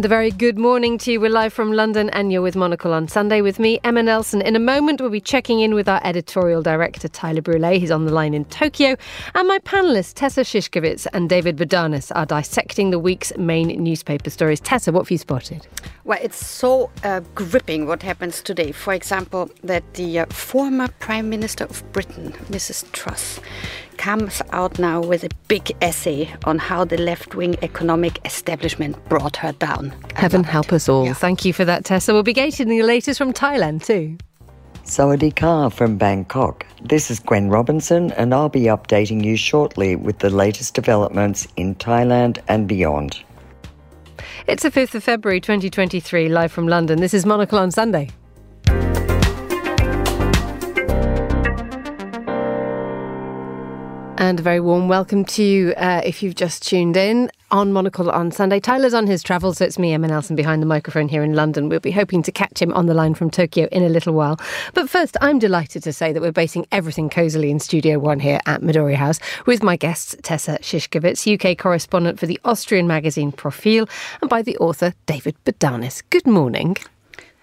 And a very good morning to you. We're live from London and you're with Monocle on Sunday with me, Emma Nelson. In a moment, we'll be checking in with our editorial director, Tyler Brule. He's on the line in Tokyo. And my panellists, Tessa Szyszkowitz and David Bodanis, are dissecting the week's main newspaper stories. Tessa, what have you spotted? Well, it's so uh, gripping what happens today. For example, that the uh, former Prime Minister of Britain, Mrs. Truss, comes out now with a big essay on how the left wing economic establishment brought her down. Heaven help us all. Yeah. Thank you for that, Tessa. We'll be getting the latest from Thailand too. Sawadee Ka from Bangkok. This is Gwen Robinson, and I'll be updating you shortly with the latest developments in Thailand and beyond. It's the 5th of February 2023, live from London. This is Monocle on Sunday. And a very warm welcome to you uh, if you've just tuned in on Monocle on Sunday. Tyler's on his travels, so it's me, Emma Nelson, behind the microphone here in London. We'll be hoping to catch him on the line from Tokyo in a little while. But first, I'm delighted to say that we're basing everything cosily in Studio One here at Midori House with my guests Tessa Szyszkowitz, UK correspondent for the Austrian magazine Profil, and by the author David Bodanis. Good morning.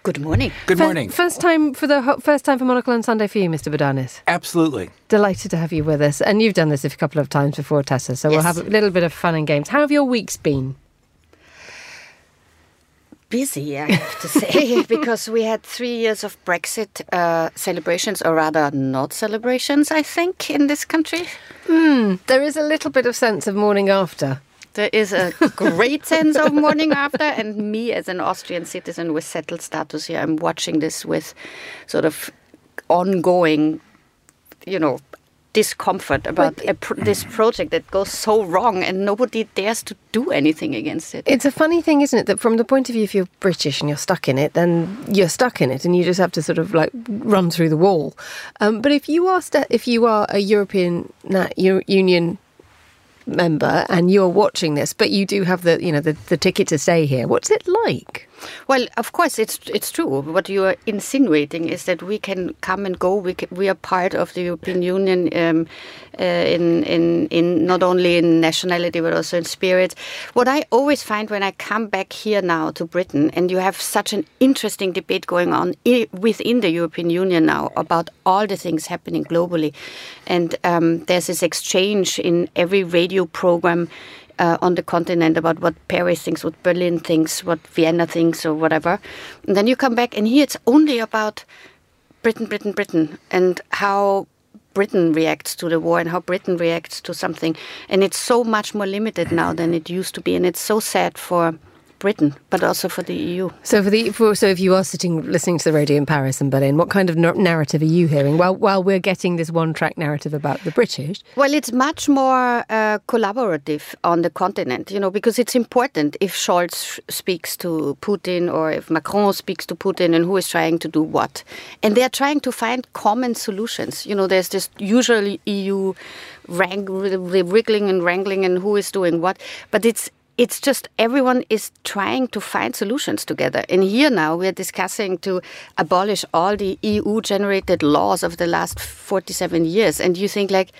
Good morning. Good morning. First time for the first time for Monocle on Sunday for you, Mr. Bodanis. Absolutely. Delighted to have you with us, and you've done this a couple of times before, Tessa. So yes. we'll have a little bit of fun and games. How have your weeks been? busy, I have to say, because we had three years of Brexit uh, celebrations, or rather not celebrations, I think, in this country. Hmm. there is a little bit of sense of morning after. There is a great sense of morning after, and me as an Austrian citizen with settled status here, I'm watching this with sort of ongoing, you know, discomfort about pr- this project that goes so wrong and nobody dares to do anything against it. It's a funny thing, isn't it, that from the point of view if you're British and you're stuck in it, then you're stuck in it and you just have to sort of like run through the wall. Um, but if you are if you are a European na- Union member and you're watching this, but you do have the you know the, the ticket to stay here. What's it like? Well, of course, it's it's true. What you are insinuating is that we can come and go. We can, we are part of the European Union um, uh, in in in not only in nationality but also in spirit. What I always find when I come back here now to Britain, and you have such an interesting debate going on within the European Union now about all the things happening globally, and um, there's this exchange in every radio program uh, on the continent about what Paris thinks, what Berlin thinks, what Vienna thinks, or whatever. And then you come back, and here it's only about Britain, Britain, Britain, and how Britain reacts to the war and how Britain reacts to something. And it's so much more limited now than it used to be. And it's so sad for Britain, but also for the EU. So, for the for, so if you are sitting listening to the radio in Paris and Berlin, what kind of narrative are you hearing? While while we're getting this one track narrative about the British, well, it's much more uh, collaborative on the continent, you know, because it's important if Scholz speaks to Putin or if Macron speaks to Putin, and who is trying to do what, and they are trying to find common solutions. You know, there's this usually EU wrang- wriggling and wrangling and who is doing what, but it's it's just everyone is trying to find solutions together. And here now we're discussing to abolish all the EU generated laws of the last 47 years. And you think, like,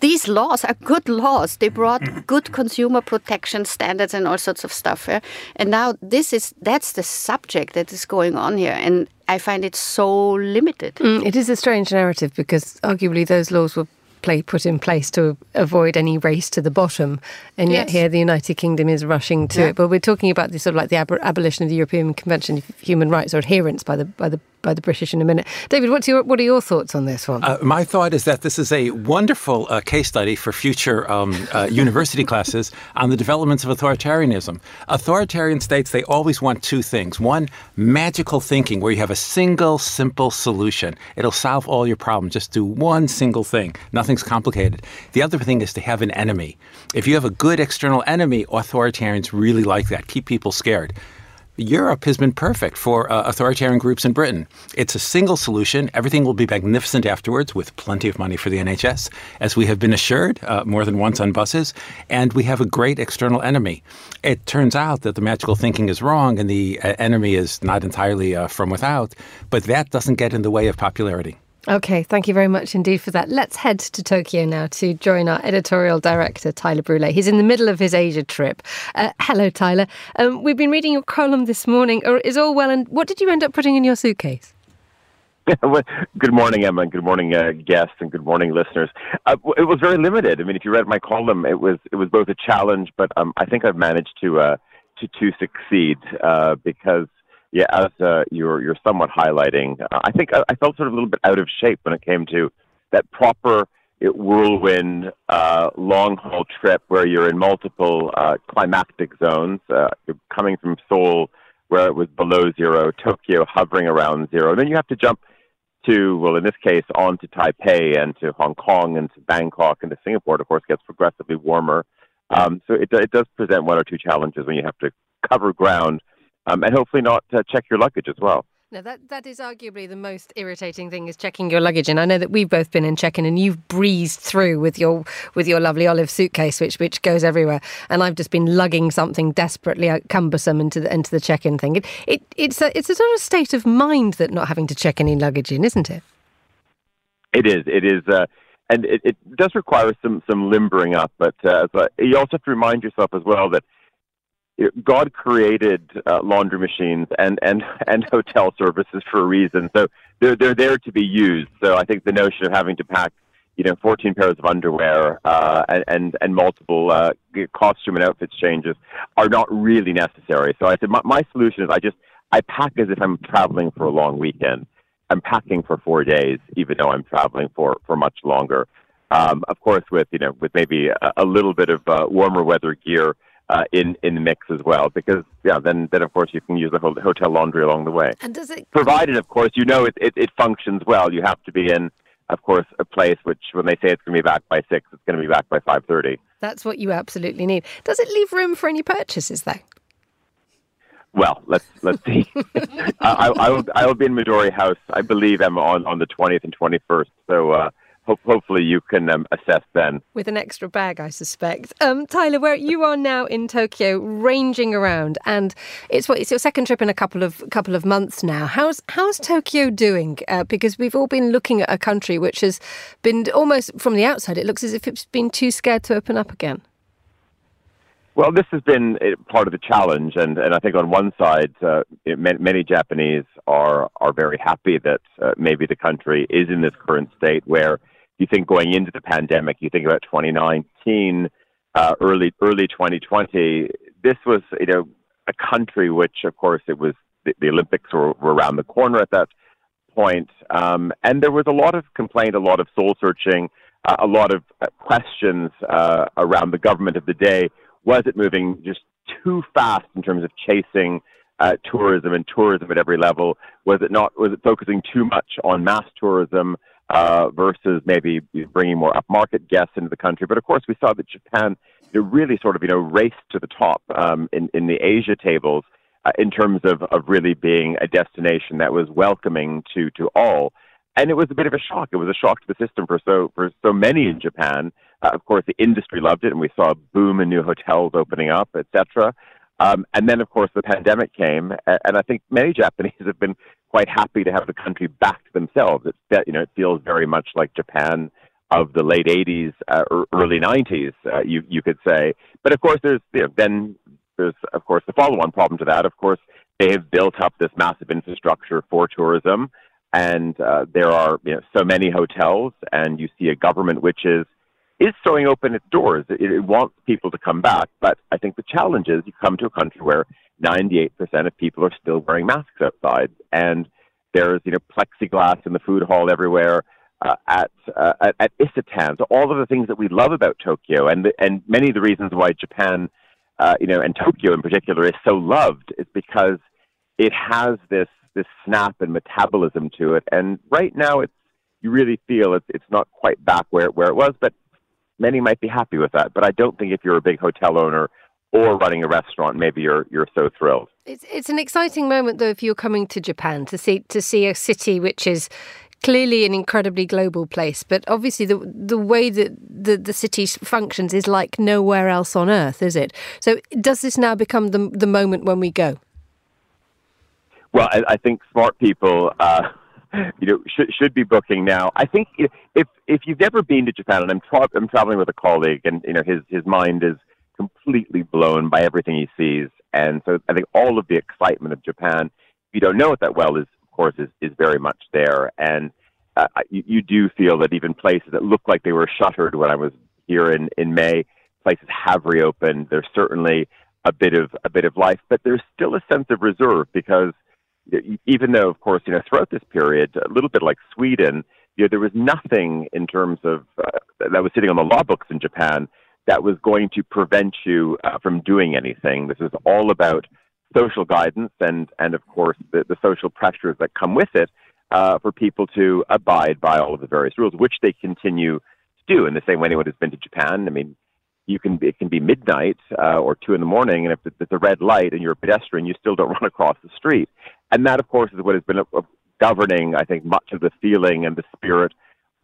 these laws are good laws. They brought good consumer protection standards and all sorts of stuff. Yeah? And now this is that's the subject that is going on here. And I find it so limited. Mm, it is a strange narrative because arguably those laws were play put in place to avoid any race to the bottom, and yet yes. here the United Kingdom is rushing to yeah. it. But we're talking about the sort of like the ab- abolition of the European Convention of Human Rights or adherence by the by the by the British in a minute. David, what's your, what are your thoughts on this one? Uh, my thought is that this is a wonderful uh, case study for future um, uh, university classes on the developments of authoritarianism. Authoritarian states, they always want two things. One, magical thinking, where you have a single, simple solution. It'll solve all your problems. Just do one single thing. Nothing's complicated. The other thing is to have an enemy. If you have a good external enemy, authoritarians really like that. Keep people scared. Europe has been perfect for uh, authoritarian groups in Britain. It's a single solution. Everything will be magnificent afterwards with plenty of money for the NHS, as we have been assured uh, more than once on buses. And we have a great external enemy. It turns out that the magical thinking is wrong and the uh, enemy is not entirely uh, from without, but that doesn't get in the way of popularity. Okay, thank you very much indeed for that. Let's head to Tokyo now to join our editorial director, Tyler Brule. He's in the middle of his Asia trip. Uh, hello, Tyler. Um, we've been reading your column this morning. Is all well, and what did you end up putting in your suitcase? good morning, Emma, and good morning, uh, guests, and good morning, listeners. Uh, it was very limited. I mean, if you read my column, it was it was both a challenge, but um, I think I've managed to uh, to to succeed uh, because yeah, as uh, you're you're somewhat highlighting, uh, I think I, I, felt sort of a little bit out of shape when it came to that proper whirlwind uh, long haul trip where you're in multiple uh, climatic zones. Uh, you're coming from Seoul, where it was below zero, Tokyo hovering around zero, then you have to jump to well, in this case, on to Taipei and to Hong Kong and to Bangkok and to Singapore. Of course, gets progressively warmer. Um, so it, it does present one or two challenges when you have to cover ground um, and hopefully not uh, check your luggage as well. Now that that is arguably the most irritating thing is checking your luggage. And I know that we've both been in check-in, and you've breezed through with your with your lovely olive suitcase, which which goes everywhere. And I've just been lugging something desperately cumbersome into the into the check-in thing. It, it it's a it's a sort of state of mind that not having to check any luggage in, isn't it? It is. It is. Uh, and it, it does require some some limbering up, but uh, but you also have to remind yourself as well that God created uh, laundry machines and, and, and hotel services for a reason. So they're, they're there to be used. So I think the notion of having to pack, you know, 14 pairs of underwear uh, and, and, and multiple uh, costume and outfits changes are not really necessary. So I said, my, my solution is I just, I pack as if I'm traveling for a long weekend. I'm packing for four days, even though I'm traveling for, for much longer. Um, of course, with, you know, with maybe a, a little bit of uh, warmer weather gear uh, in in the mix as well. Because yeah, then then of course you can use the hotel laundry along the way. And does it provided, of course, you know it, it it functions well. You have to be in, of course, a place which when they say it's going to be back by six, it's going to be back by five thirty. That's what you absolutely need. Does it leave room for any purchases though? Well, let's let's see. I, I, will I will be in Midori House, I believe, Emma, on on the twentieth and twenty first. So. Uh, hopefully you can um, assess then. With an extra bag, I suspect. Um, Tyler, where you are now in Tokyo, ranging around, and it's what it's your second trip in a couple of couple of months now. How's how's Tokyo doing? Uh, because we've all been looking at a country which has been almost from the outside, it looks as if it's been too scared to open up again. Well, this has been uh, part of the challenge, and, and I think on one side, uh, it, many Japanese are are very happy that uh, maybe the country is in this current state where you think going into the pandemic, you think about 2019, uh, early early 2020. This was you know a country which, of course, it was the, the Olympics were, were, around the corner at that point, um, and there was a lot of complaint, a lot of soul searching, uh, a lot of uh, questions uh, around the government of the day. Was it moving just too fast in terms of chasing? Uh, tourism and tourism at every level? Was it not? Was it focusing too much on mass tourism? Uh, versus maybe bringing more upmarket guests into the country. But of course, we saw that Japan really sort of you know raced to the top um, in in the Asia tables uh, in terms of of really being a destination that was welcoming to to all. And it was a bit of a shock. It was a shock to the system for so for so many in Japan. Uh, of course, the industry loved it, and we saw a boom in new hotels opening up, etc. Um, and then, of course, the pandemic came, and I think many Japanese have been quite happy to have the country back to themselves. It's, you know, it feels very much like Japan of the late 80s, uh, early 90s, uh, you, you could say. But of course, there's you know, then there's of course the follow-on problem to that. Of course, they have built up this massive infrastructure for tourism, and uh, there are you know, so many hotels, and you see a government which is is throwing open its doors. It, it wants people to come back, but I think the challenge is you come to a country where 98% of people are still wearing masks outside, and there's you know plexiglass in the food hall everywhere. Uh, at, uh, at at so all of the things that we love about Tokyo, and the, and many of the reasons why Japan, uh, you know, and Tokyo in particular is so loved is because it has this this snap and metabolism to it. And right now, it's you really feel it's it's not quite back where where it was, but many might be happy with that. But I don't think if you're a big hotel owner or running a restaurant, maybe you're you're so thrilled. It's it's an exciting moment though if you're coming to Japan to see to see a city which is clearly an incredibly global place, but obviously the the way that the, the city functions is like nowhere else on earth, is it? So does this now become the the moment when we go? Well, I, I think smart people uh, you know, should should be booking now. I think if if you've never been to Japan, and I'm tra- I'm traveling with a colleague, and you know his his mind is completely blown by everything he sees, and so I think all of the excitement of Japan, if you don't know it that well, is of course is is very much there, and uh, you, you do feel that even places that look like they were shuttered when I was here in in May, places have reopened. There's certainly a bit of a bit of life, but there's still a sense of reserve because even though, of course, you know, throughout this period, a little bit like Sweden, you know, there was nothing in terms of uh, that was sitting on the law books in Japan that was going to prevent you uh, from doing anything. This is all about social guidance and, and of course, the, the social pressures that come with it uh, for people to abide by all of the various rules, which they continue to do. In the same way, anyone who's been to Japan, I mean, you can it can be midnight uh, or two in the morning, and if it's a red light and you're a pedestrian, you still don't run across the street. And that, of course, is what has been a governing, I think, much of the feeling and the spirit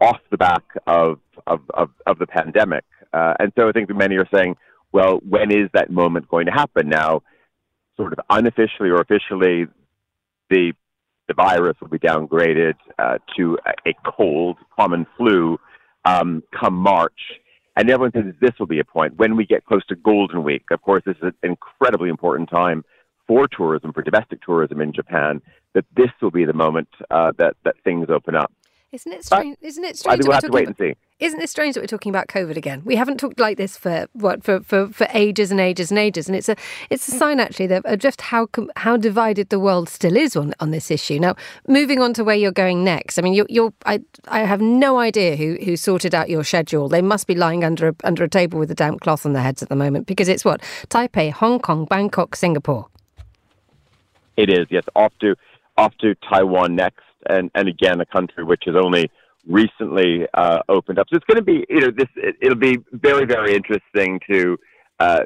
off the back of of of, of the pandemic. Uh, and so I think many are saying, well, when is that moment going to happen? Now, sort of unofficially or officially, the the virus will be downgraded uh, to a, a cold, common flu um, come March. And everyone says this will be a point when we get close to Golden Week. Of course, this is an incredibly important time for tourism, for domestic tourism in Japan. That this will be the moment uh, that that things open up. Isn't it strange? But isn't it strange? I think we'll have to wait about, and see. Isn't it strange that we're talking about COVID again? We haven't talked like this for what for, for, for ages and ages and ages, and it's a it's a mm. sign actually that of just how how divided the world still is on on this issue. Now, moving on to where you're going next. I mean, you're, you're I I have no idea who who sorted out your schedule. They must be lying under a, under a table with a damp cloth on their heads at the moment because it's what Taipei, Hong Kong, Bangkok, Singapore. It is yes, off to off to Taiwan next and and again a country which is only recently uh, opened up. So it's going to be you know this it, will be very very interesting to uh,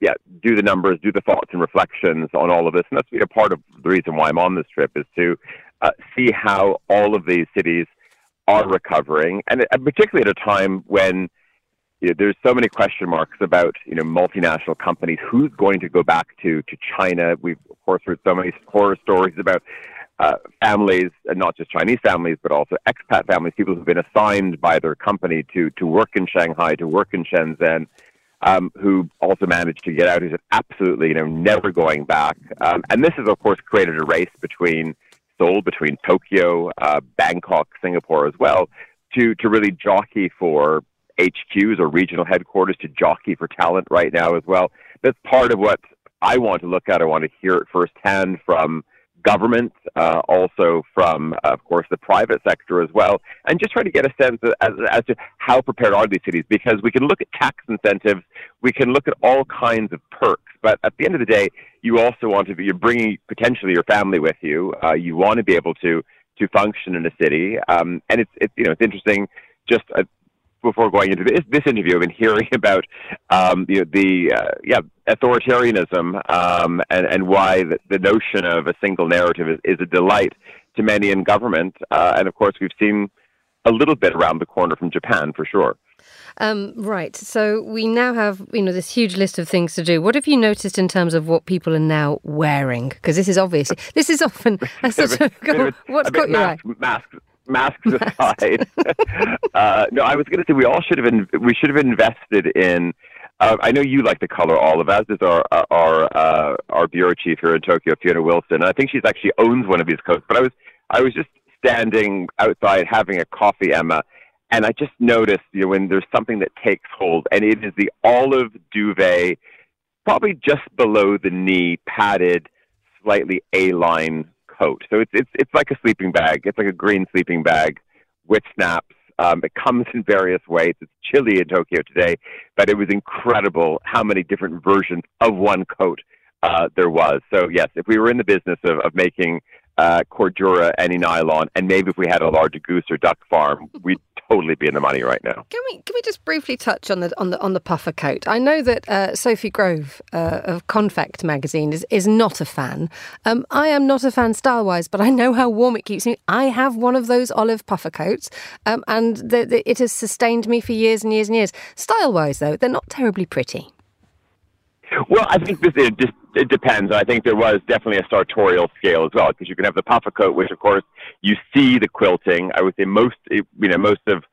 yeah do the numbers, do the thoughts and reflections on all of this, and that's you know, part of the reason why I'm on this trip is to uh, see how all of these cities are recovering, and, and particularly at a time when. You know, there's so many question marks about you know multinational companies. Who's going to go back to to China? We've of course heard so many horror stories about uh, families, not just Chinese families, but also expat families, people who've been assigned by their company to to work in Shanghai, to work in Shenzhen, um, who also managed to get out. Who said absolutely, you know, never going back. Um, and this has, of course, created a race between Seoul, between Tokyo, uh, Bangkok, Singapore as well, to to really jockey for HQs or regional headquarters, to jockey for talent right now as well. That's part of what I want to look at. I want to hear it firsthand from government, uh, also from, uh, of course, the private sector as well, and just try to get a sense as, as to how prepared are these cities. Because we can look at tax incentives, we can look at all kinds of perks, but at the end of the day, you also want to be you're bringing potentially your family with you. Uh, you want to be able to to function in a city, um, and it's it's you know it's interesting. Just uh, before going into this, this interview, I've been hearing about um, the, the uh, yeah authoritarianism um, and, and why the, the, notion of a single narrative is, is a delight to many in government. Uh, and of course, we've seen a little bit around the corner from Japan for sure. Um, right. So we now have, you know, this huge list of things to do. What have you noticed in terms of what people are now wearing? Because this is obviously, this is often a sort of, what's caught your eye? Masks, masks aside. uh, no, I was going to say we all should have in, we should have invested in. Uh, I know you like the color olive, as does our our uh, our bureau chief here in Tokyo, Fiona Wilson. I think she's actually owns one of these coats. But I was I was just standing outside having a coffee, Emma, and I just noticed you know when there's something that takes hold, and it is the olive duvet, probably just below the knee, padded, slightly A-line coat. So it's it's it's like a sleeping bag. It's like a green sleeping bag with snaps. Um, it comes in various ways. It's chilly in Tokyo today, but it was incredible how many different versions of one coat uh, there was. So yes, if we were in the business of, of making uh, cordura any nylon, and maybe if we had a larger goose or duck farm, we'd totally be in the money right now. Can we can we just briefly touch on the on the on the puffer coat? I know that uh, Sophie Grove uh, of Konfekt magazine is is not a fan. Um, I am not a fan style wise, but I know how warm it keeps me. I have one of those olive puffer coats, um, and the, the, it has sustained me for years and years and years. Style wise, though, they're not terribly pretty. Well, I think this is just it depends. I think there was definitely a sartorial scale as well, because you can have the puffer coat, which of course you see the quilting. I would say most, you know, most of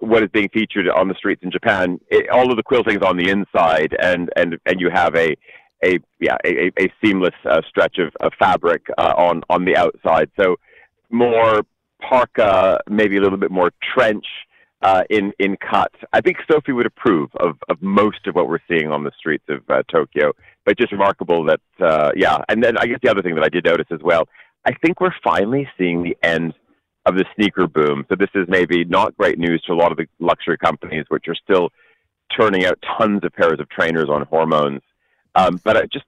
what is being featured on the streets in Japan, it, all of the quilting is on the inside, and and and you have a a yeah a, a seamless uh, stretch of, of fabric uh, on on the outside. So more parka, maybe a little bit more trench uh, in in cut. I think Sophie would approve of of most of what we're seeing on the streets of uh, Tokyo. But just remarkable that uh, yeah. And then I guess the other thing that I did notice as well, I think we're finally seeing the end of the sneaker boom. So this is maybe not great news to a lot of the luxury companies, which are still turning out tons of pairs of trainers on hormones. Um, but I just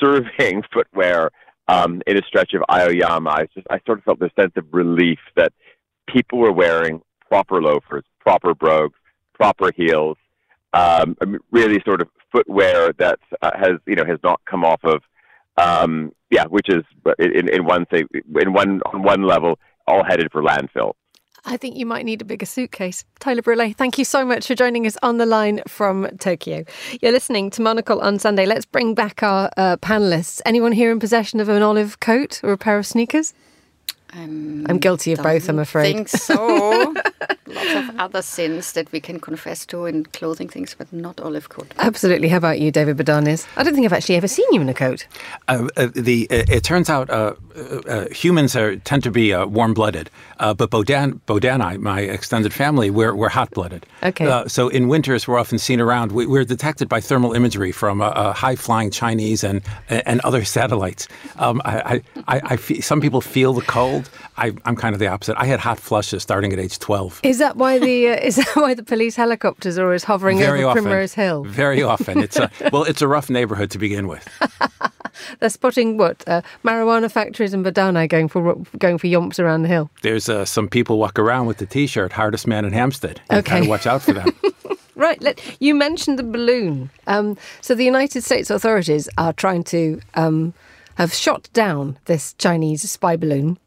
surveying footwear um, in a stretch of Aoyama, I just I sort of felt this sense of relief that people were wearing proper loafers, proper brogues, proper heels, um, really sort of footwear that uh, has you know has not come off of um, yeah, which is in, in one say in one on one level all headed for landfill. I think you might need a bigger suitcase. Tyler Brûlé, thank you so much for joining us on the line from Tokyo. You're listening to Monocle on Sunday. Let's bring back our uh, panelists. Anyone here in possession of an olive coat or a pair of sneakers? Um, I'm guilty of both, I'm afraid. think so. Lots of other sins that we can confess to in clothing things, but not olive coat. Absolutely. How about you, David Bodanis? I don't think I've actually ever seen you in a coat. Uh, uh, the uh, it turns out uh, uh, humans are tend to be uh, warm blooded, but Bodan Bodani, my extended family, we're we're hot blooded. Okay. so in winters, we're often seen around. We, are detected by thermal imagery from high flying Chinese and and other satellites. Um, I, I, I feel, some people feel the cold cold. I, am kind of the opposite. I had hot flushes starting at age 12. Is that why the uh, is that why the police helicopters are always hovering Very over often. Primrose Hill? Very often. It's a well, it's a rough neighborhood to begin with. They're spotting what uh, marijuana factories and Badana going for going for yomps around the hill. There's uh, some people walk around with the T-shirt "Hardest Man in Hampstead." You okay, kind of watch out for them. Right. Let, you mentioned the balloon. Um, so the United States authorities are trying to um, have shot down this Chinese spy balloon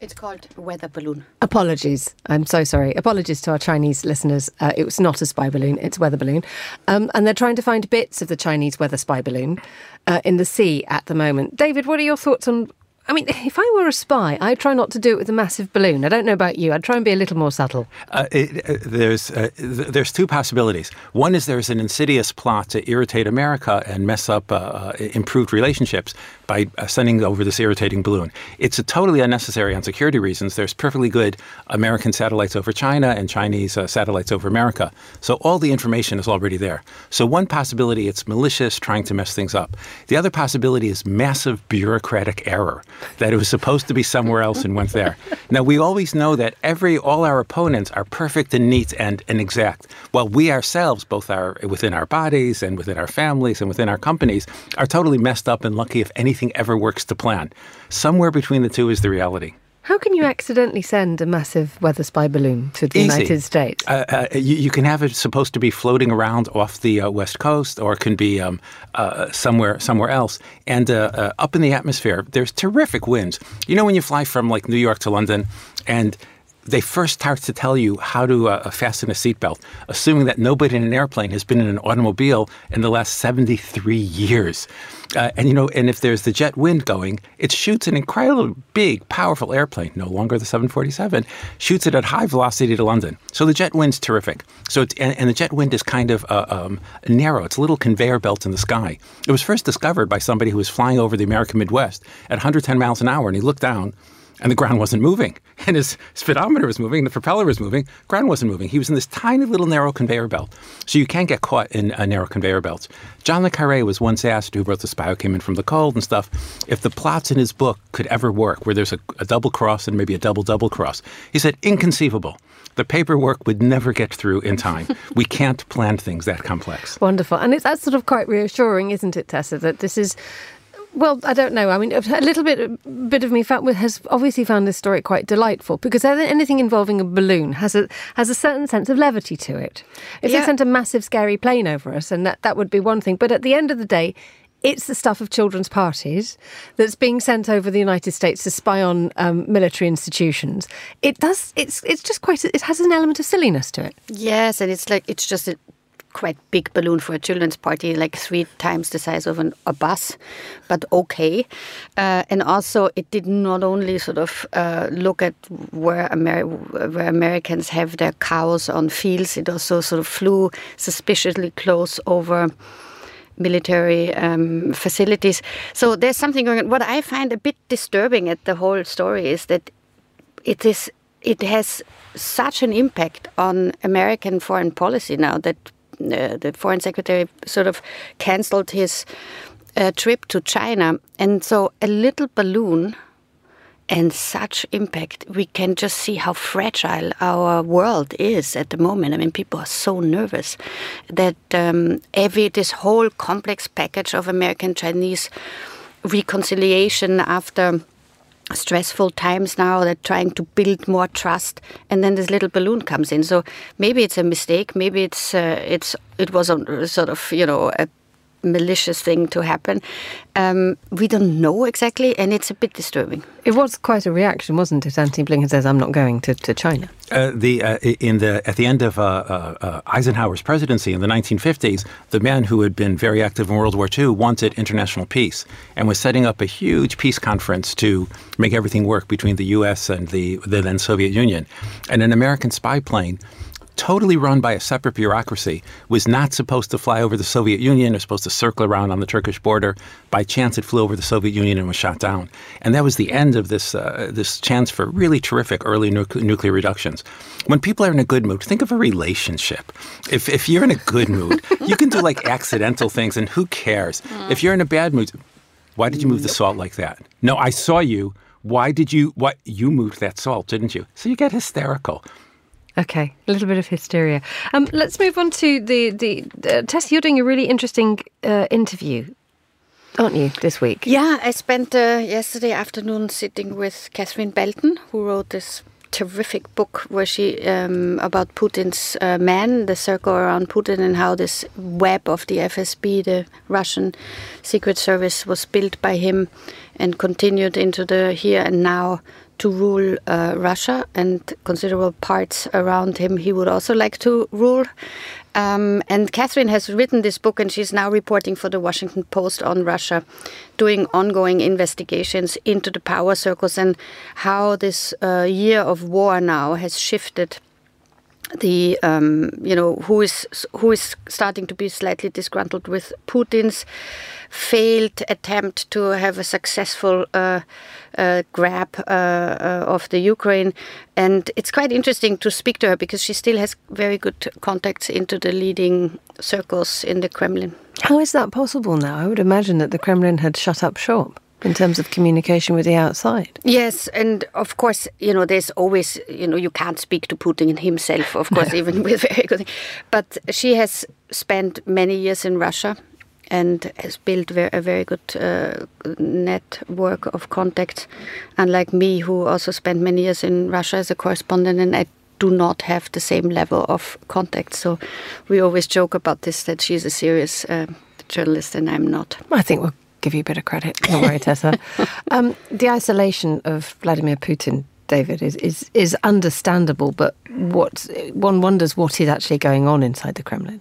it's called weather balloon. Apologies. I'm so sorry. Apologies to our Chinese listeners. Uh, it was not a spy balloon, it's a weather balloon. Um, and they're trying to find bits of the Chinese weather spy balloon uh, in the sea at the moment. David, what are your thoughts on I mean, if I were a spy, I'd try not to do it with a massive balloon. I don't know about you. I'd try and be a little more subtle. Uh, it, uh, there's uh, th- there's two possibilities. One is there's an insidious plot to irritate America and mess up uh, uh improved relationships by uh, sending over this irritating balloon. It's totally unnecessary on security reasons. There's perfectly good American satellites over China and Chinese satellites over America. So all the information is already there. So one possibility, it's malicious, trying to mess things up. The other possibility is massive bureaucratic error that it was supposed to be somewhere else and went there. Now we always know that every all our opponents are perfect and neat and, and exact. While we ourselves, both our within our bodies and within our families and within our companies, are totally messed up and lucky if anything ever works to plan. Somewhere between the two is the reality. How can you accidentally send a massive weather spy balloon to the Easy. United States? Uh, uh, you, you, can have it supposed to be floating around off the uh, west coast, or it can be um, uh, somewhere somewhere else. And uh, uh, up in the atmosphere, there's terrific winds. You know when you fly from like New York to London, and they first start to tell you how to uh, fasten a seatbelt, assuming that nobody in an airplane has been in an automobile in the last 73 years. Uh, and you know, and if there's the jet wind going, it shoots an incredible, big, powerful airplane, no longer the 747, shoots it at high velocity to London. So the jet wind's terrific. So and, and the jet wind is kind of uh, um, narrow. It's a little conveyor belt in the sky. It was first discovered by somebody who was flying over the American Midwest at 110 miles an hour, and he looked down and the ground wasn't moving. And his speedometer was moving, the propeller was moving, ground wasn't moving. He was in this tiny little narrow conveyor belt. So you can't get caught in a narrow conveyor belt. John Le Carre was once asked, who wrote The Spy Who Came In From the Cold and stuff, if the plots in his book could ever work, where there's a, a double cross and maybe a double double cross. He said, inconceivable. The paperwork would never get through in time. we can't plan things that complex. Wonderful. And it's that's sort of quite reassuring, isn't it, Tessa, that this is well, I don't know. I mean, a little bit, bit of me found, has obviously found this story quite delightful because anything involving a balloon has a has a certain sense of levity to it. If yeah. they sent a massive, scary plane over us, and that that would be one thing. But at the end of the day, it's the stuff of children's parties that's being sent over the United States to spy on um, military institutions. It does. It's it's just quite. It has an element of silliness to it. Yes, and it's like it's just quite big balloon for a children's party, like three times the size of an, a bus, but okay. Uh, and also, it did not only sort of uh, look at where, where Americans have their cows on fields, it also sort of flew suspiciously close over military um, facilities. So there's something going on. What I find a bit disturbing at the whole story is that it is it has such an impact on American foreign policy now that uh, the foreign secretary sort of cancelled his uh, trip to China, and so a little balloon and such impact, we can just see how fragile our world is at the moment. I mean, people are so nervous that um, every this whole complex package of American Chinese reconciliation after stressful times now they're trying to build more trust and then this little balloon comes in. So maybe it's a mistake maybe it's uh, it's it was a sort of you know a malicious thing to happen. Um, we don't know exactly, and it's a bit disturbing. It was quite a reaction, wasn't it? Antony Blinken says, "I'm not going to, to China." Uh, the uh, in the at the end of uh, uh, uh Eisenhower's presidency in the 1950s, the man who had been very active in World War II wanted international peace and was setting up a huge peace conference to make everything work between the U.S. and the, the then Soviet Union. And an American spy plane totally run by a separate bureaucracy, was not supposed to fly over the Soviet Union, was supposed to circle around on the Turkish border. By chance, it flew over the Soviet Union and was shot down. And that was the end of this, uh, this chance for really terrific early nuclear reductions. When people are in a good mood, think of a relationship. If, if you're in a good mood, you can do like accidental things, and who cares? If you're in a bad mood, why did you move the salt like that? No, I saw you. Why did you? What you moved that salt, didn't you? So you get hysterical. Okay, a little bit of hysteria. Um, let's move on to the the uh, Tess. You're doing a really interesting uh, interview, aren't you, this week? Yeah, I spent uh, yesterday afternoon sitting with Catherine Belton, who wrote this terrific book where she um, about Putin's uh, man, the circle around Putin, and how this web of the FSB, the Russian secret service, was built by him and continued into the here and now to rule uh, Russia and considerable parts around him he would also like to rule. Um, and Catherine has written this book and she's now reporting for the Washington Post on Russia, doing ongoing investigations into the power circles and how this uh, year of war now has shifted the um, you know who is who is starting to be slightly disgruntled with Putin's failed attempt to have a successful uh, uh, grab uh, uh, of the Ukraine, and it's quite interesting to speak to her because she still has very good contacts into the leading circles in the Kremlin. How is that possible now? I would imagine that the Kremlin had shut up shop in terms of communication with the outside. Yes, and of course, you know, there's always, you know, you can't speak to Putin himself, of course, even with very good. But she has spent many years in Russia and has built a very good uh, network of contacts. Unlike me, who also spent many years in Russia as a correspondent, and I do not have the same level of contact. So we always joke about this that she's a serious uh, journalist and I'm not. I think we'll give you a bit of credit. Don't worry, Tessa. Um, the isolation of Vladimir Putin, David, is, is is understandable, but what one wonders what is actually going on inside the Kremlin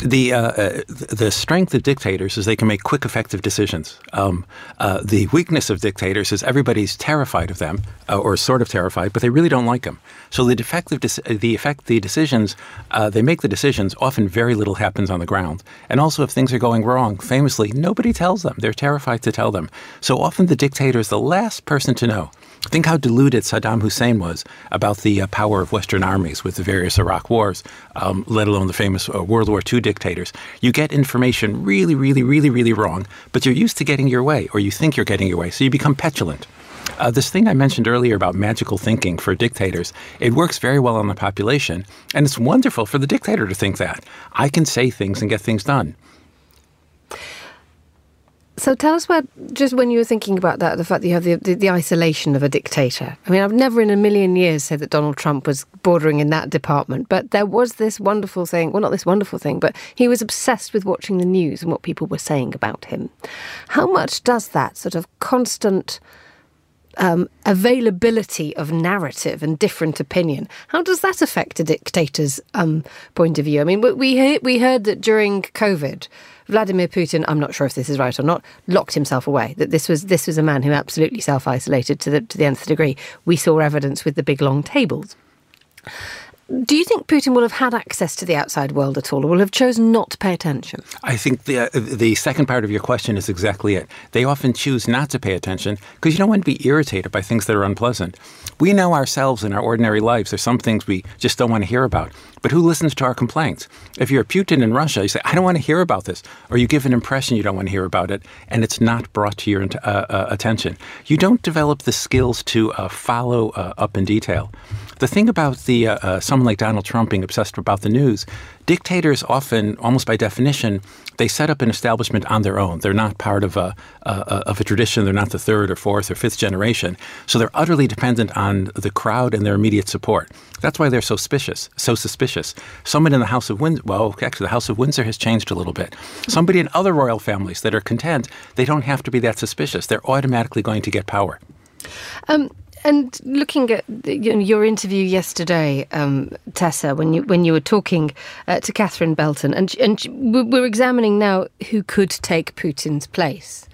the uh, uh, the strength of dictators is they can make quick, effective decisions. Um, uh, the weakness of dictators is everybody's terrified of them, uh, or sort of terrified, but they really don't like them. So the defective, the effect, the decisions, uh, they make the decisions. Often, very little happens on the ground. And also, if things are going wrong, famously, nobody tells them. They're terrified to tell them. So often, the dictator is the last person to know. Think how deluded Saddam Hussein was about the uh, power of Western armies with the various Iraq wars, um, let alone the famous uh, World War II dictators. You get information really, really, really, really wrong, but you're used to getting your way, or you think you're getting your way, so you become petulant. Uh, this thing I mentioned earlier about magical thinking for dictators, it works very well on the population, and it's wonderful for the dictator to think that. I can say things and get things done. So tell us about just when you were thinking about that, the fact that you have the, the, the, isolation of a dictator. I mean, I've never in a million years said that Donald Trump was bordering in that department, but there was this wonderful thing. Well, not this wonderful thing, but he was obsessed with watching the news and what people were saying about him. How much does that sort of constant um, availability of narrative and different opinion. How does that affect a dictator's um, point of view? I mean, we we heard that during COVID, Vladimir Putin, I'm not sure if this is right or not, locked himself away. That this was this was a man who absolutely self isolated to the to the nth degree. We saw evidence with the big long tables. Do you think Putin will have had access to the outside world at all, or will have chosen not to pay attention? I think the uh, the second part of your question is exactly it. They often choose not to pay attention because you don't want to be irritated by things that are unpleasant. We know ourselves in our ordinary lives. There's some things we just don't want to hear about. But who listens to our complaints? If you're a Putin in Russia, you say, I don't want to hear about this. Or you give an impression you don't want to hear about it, and it's not brought to your uh, uh, attention. You don't develop the skills to uh, follow uh, up in detail. The thing about the uh, uh, someone like Donald Trump being obsessed about the news, dictators often, almost by definition, they set up an establishment on their own. They're not part of a, of a tradition. They're not the third or fourth or fifth generation. So they're utterly dependent on the crowd and their immediate support. That's why they're so suspicious. So suspicious. Someone in the House of Windsor, well, actually, the House of Windsor has changed a little bit. Somebody in other royal families that are content, they don't have to be that suspicious. They're automatically going to get power. Um, and looking at your interview yesterday, um, Tessa, when you when you were talking uh, to Catherine Belton, and and we're examining now who could take Putin's place.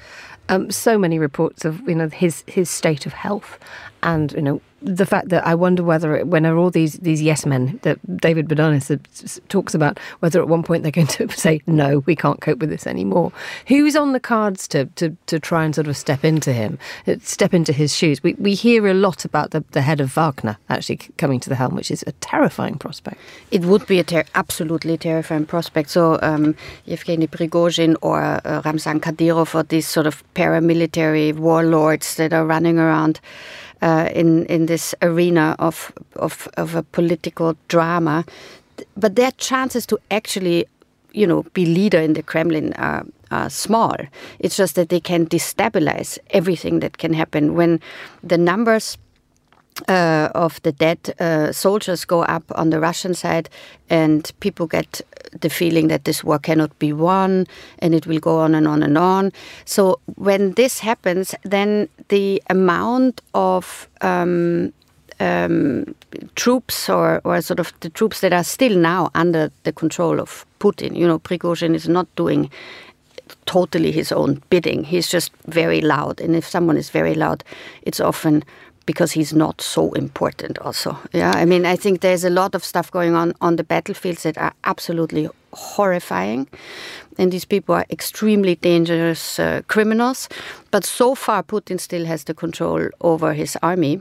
Um, so many reports of you know his his state of health, and you know the fact that I wonder whether, it, when are all these these yes men that David Bodanis talks about, whether at one point they're going to say no, we can't cope with this anymore. Who's on the cards to to, to try and sort of step into him, uh, step into his shoes? We we hear a lot about the, the head of Wagner actually coming to the helm, which is a terrifying prospect. It would be a ter- absolutely terrifying prospect. So um, Yevgeny Prigozhin or uh, Ramzan Kadyrov or these sort of paramilitary warlords that are running around uh, in in this arena of, of of a political drama, but their chances to actually, you know, be leader in the Kremlin are, are small. It's just that they can destabilize everything that can happen when the numbers uh, of the dead uh, soldiers go up on the Russian side, and people get the feeling that this war cannot be won, and it will go on and on and on. So when this happens, then the amount of um, um, troops or, or sort of the troops that are still now under the control of Putin, you know, Prigozhin is not doing totally his own bidding. He's just very loud, and if someone is very loud, it's often because he's not so important also. Yeah i mean i think there's a lot of stuff going on on the battlefields that are absolutely horrifying. And these people are extremely dangerous uh, criminals. But so far putin still has the control over his army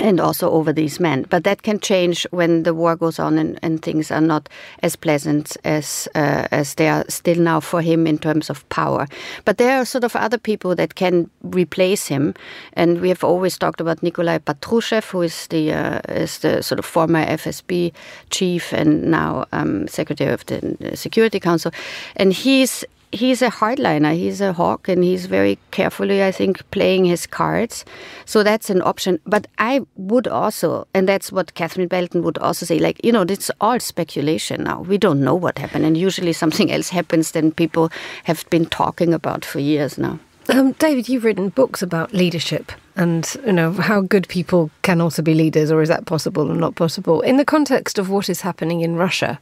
and also over these men. But that can change when the war goes on and, and things are not as pleasant as uh, as they are still now for him in terms of power. But there are sort of other people that can replace him, and we have always talked about Nikolai Patrushev, who is the uh, is the sort of former FSB chief and now um, secretary of the Security Council, and he's he's a hardliner. He's a hawk, and he's very carefully, I think, playing his cards. So that's an option. But I would also, and that's what Catherine Belton would also say, like you know, it's all speculation now. We don't know what happened, and usually something else happens than people have been talking about for years now. Um, David, you've written books about leadership and you know how good people can also be leaders, or is that possible or not possible? In the context of what is happening in Russia,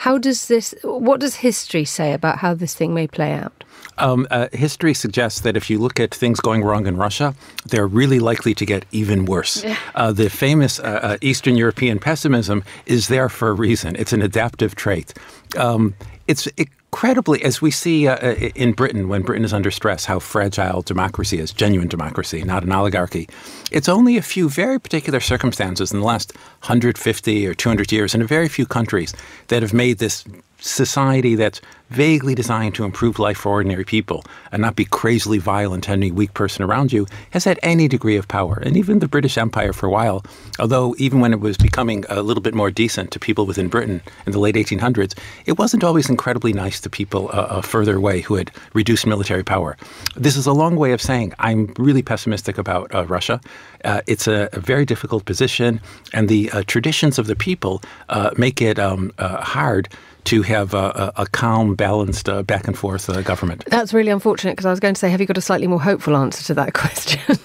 how does this? What does history say about how this thing may play out? Um, uh, history suggests that if you look at things going wrong in Russia, they're really likely to get even worse. Uh, the famous uh, uh Eastern European pessimism is there for a reason. It's an adaptive trait. Um, it's incredibly, as we see uh, uh, in Britain, when Britain is under stress, how fragile democracy is, genuine democracy, not an oligarchy. It's only a few very particular circumstances in the last 150 or 200 years in a very few countries that have made this society that's vaguely designed to improve life for ordinary people and not be crazily violent to any weak person around you has had any degree of power. And even the British Empire for a while, although even when it was becoming a little bit more decent to people within Britain in the late 1800s, it wasn't always incredibly nice to people uh, uh, further away who had reduced military power. This is a long way of saying I'm really pessimistic about uh, Russia. Uh, it's a, a, very difficult position, and the uh, traditions of the people uh, make it um, hard to have a, a, calm, balanced, uh, back and forth uh, government. That's really unfortunate because I was going to say, have you got a slightly more hopeful answer to that question?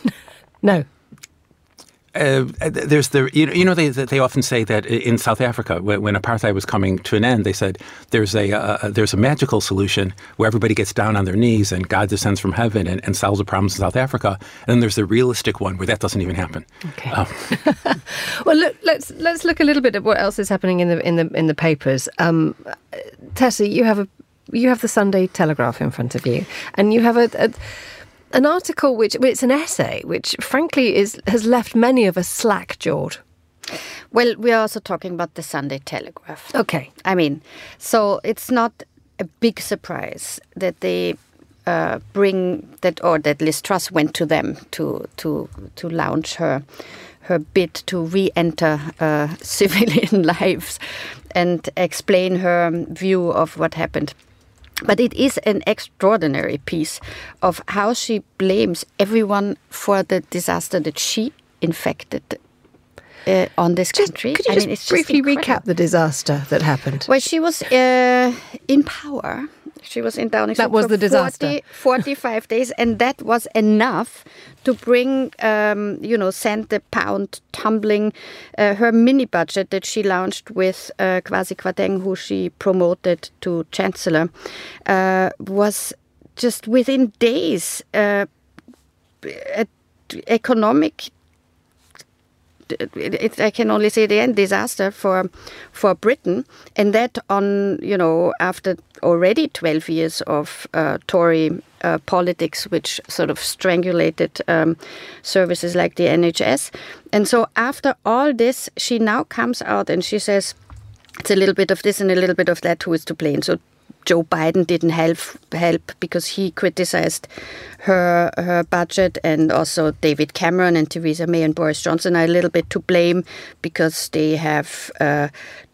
no. Uh, there's the you know, you know they they often say that in South Africa when, when apartheid was coming to an end they said there's a uh, there's a magical solution where everybody gets down on their knees and God descends from heaven and, and solves the problems in South Africa and then there's the realistic one where that doesn't even happen. Okay. Um. well, look, let's let's look a little bit at what else is happening in the in the in the papers. Um, Tessa, you have a you have the Sunday Telegraph in front of you, and you have a, a an article which it's an essay which frankly is has left many of us slack jawed. Well, we are also talking about the Sunday Telegraph. Okay. I mean, so it's not a big surprise that they uh, bring that or that Liz Truss went to them to to to launch her her bid to re-enter uh, civilian lives and explain her view of what happened. But it is an extraordinary piece of how she blames everyone for the disaster that she infected uh, on this just, country. Could you I just mean, briefly just recap the disaster that happened? Well, she was uh, in power. She was in Downing That was the disaster. 40, 45 days, and that was enough to bring, um, you know, send the pound tumbling. Uh, her mini budget that she launched with uh, Kwasi Kwarteng, who she promoted to chancellor, uh, was just within days. Uh, economic it, it, I can only say the end disaster for for Britain, and that on you know after already twelve years of uh, Tory uh, politics, which sort of strangulated um, services like the NHS, and so after all this, she now comes out and she says. It's a little bit of this and a little bit of that. Who is to blame? So Joe Biden didn't help help because he criticized her her budget, and also David Cameron and Theresa May and Boris Johnson are a little bit to blame because they have. Uh,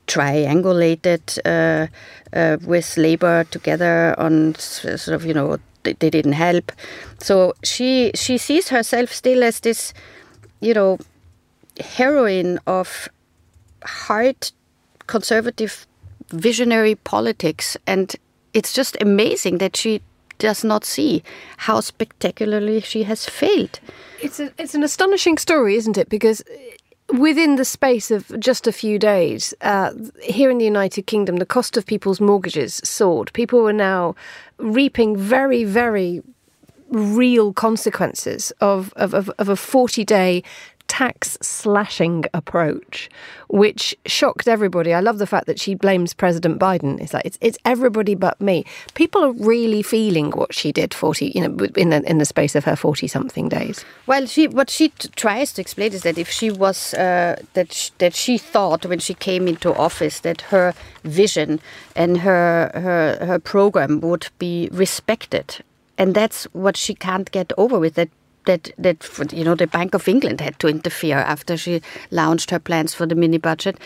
triangulated uh, uh, with Labour together on sort of you know they, they didn't help, so she she sees herself still as this, you know, heroine of hard conservative visionary politics. And it's just amazing that she does not see how spectacularly she has failed. It's a, it's an astonishing story, isn't it? Because within the space of just a few days, uh, here in the United Kingdom, the cost of people's mortgages soared. People were now reaping very, very real consequences of, of, of, of a 40 day tax slashing approach, which shocked everybody. I love the fact that she blames President Biden. It's like it's it's everybody but me. People are really feeling what she did forty, you know, in the, in the space of her forty something days. Well, she what she t- tries to explain is that if she was uh, that sh- that she thought when she came into office that her vision and her her her program would be respected and that's what she can't get over with that that that you know the Bank of England had to interfere after she launched her plans for the mini budget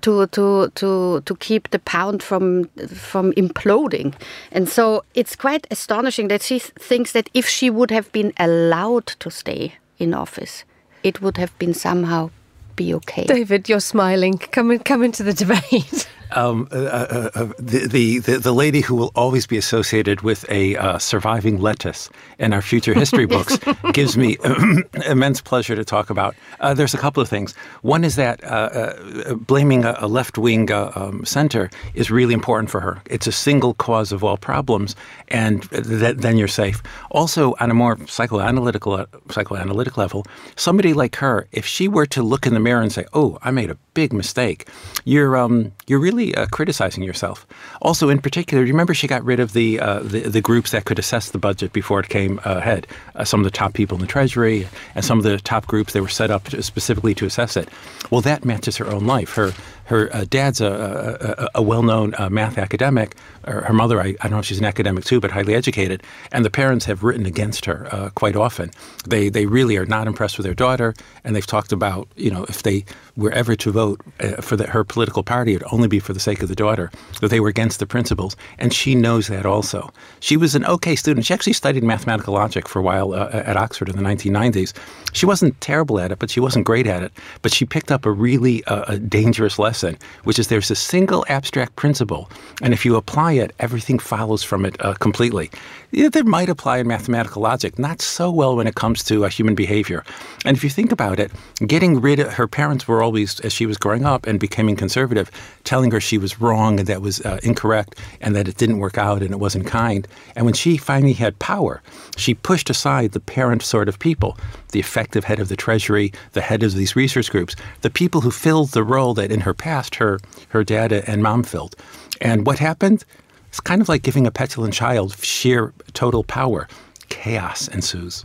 to to to to keep the pound from from imploding, and so it's quite astonishing that she thinks that if she would have been allowed to stay in office, it would have been somehow be okay. David, you're smiling. Come in, come into the debate. Um, uh, uh, uh, the, the, the lady who will always be associated with a uh, surviving lettuce in our future history books gives me immense pleasure to talk about. Uh, there's a couple of things. One is that uh, blaming a, a left wing um, center is really important for her. It's a single cause of all problems, and th- then you're safe. Also, on a more psychoanalytical psychoanalytic level, somebody like her, if she were to look in the mirror and say, "Oh, I made a big mistake," you're um, you're really really uh, criticizing yourself. Also, in particular, you remember she got rid of the, uh, the, the groups that could assess the budget before it came ahead. Uh, some of the top people in the Treasury and some of the top groups that were set up to, specifically to assess it. Well, that matches her own life. Her her uh, dad's a, a, a well-known uh, math academic. Her mother, I, I, don't know if she's an academic too, but highly educated. And the parents have written against her uh, quite often. They they really are not impressed with their daughter, and they've talked about you know if they were ever to vote uh, for the, her political party, it would only be for the sake of the daughter. That they were against the principles, and she knows that also. She was an okay student. She actually studied mathematical logic for a while uh, at Oxford in the 1990s. She wasn't terrible at it, but she wasn't great at it. But she picked up a really uh, dangerous lesson which is there's a single abstract principle, and if you apply it, everything follows from it uh, completely. That might apply in mathematical logic, not so well when it comes to uh, human behavior. And if you think about it, getting rid of her parents were always, as she was growing up and becoming conservative, telling her she was wrong and that was uh, incorrect and that it didn't work out and it wasn't kind. And when she finally had power, she pushed aside the parent sort of people, the effective head of the Treasury, the head of these research groups, the people who filled the role that in her past her, her dad and mom filled. And what happened? It's kind of like giving a petulant child sheer total power. Chaos ensues.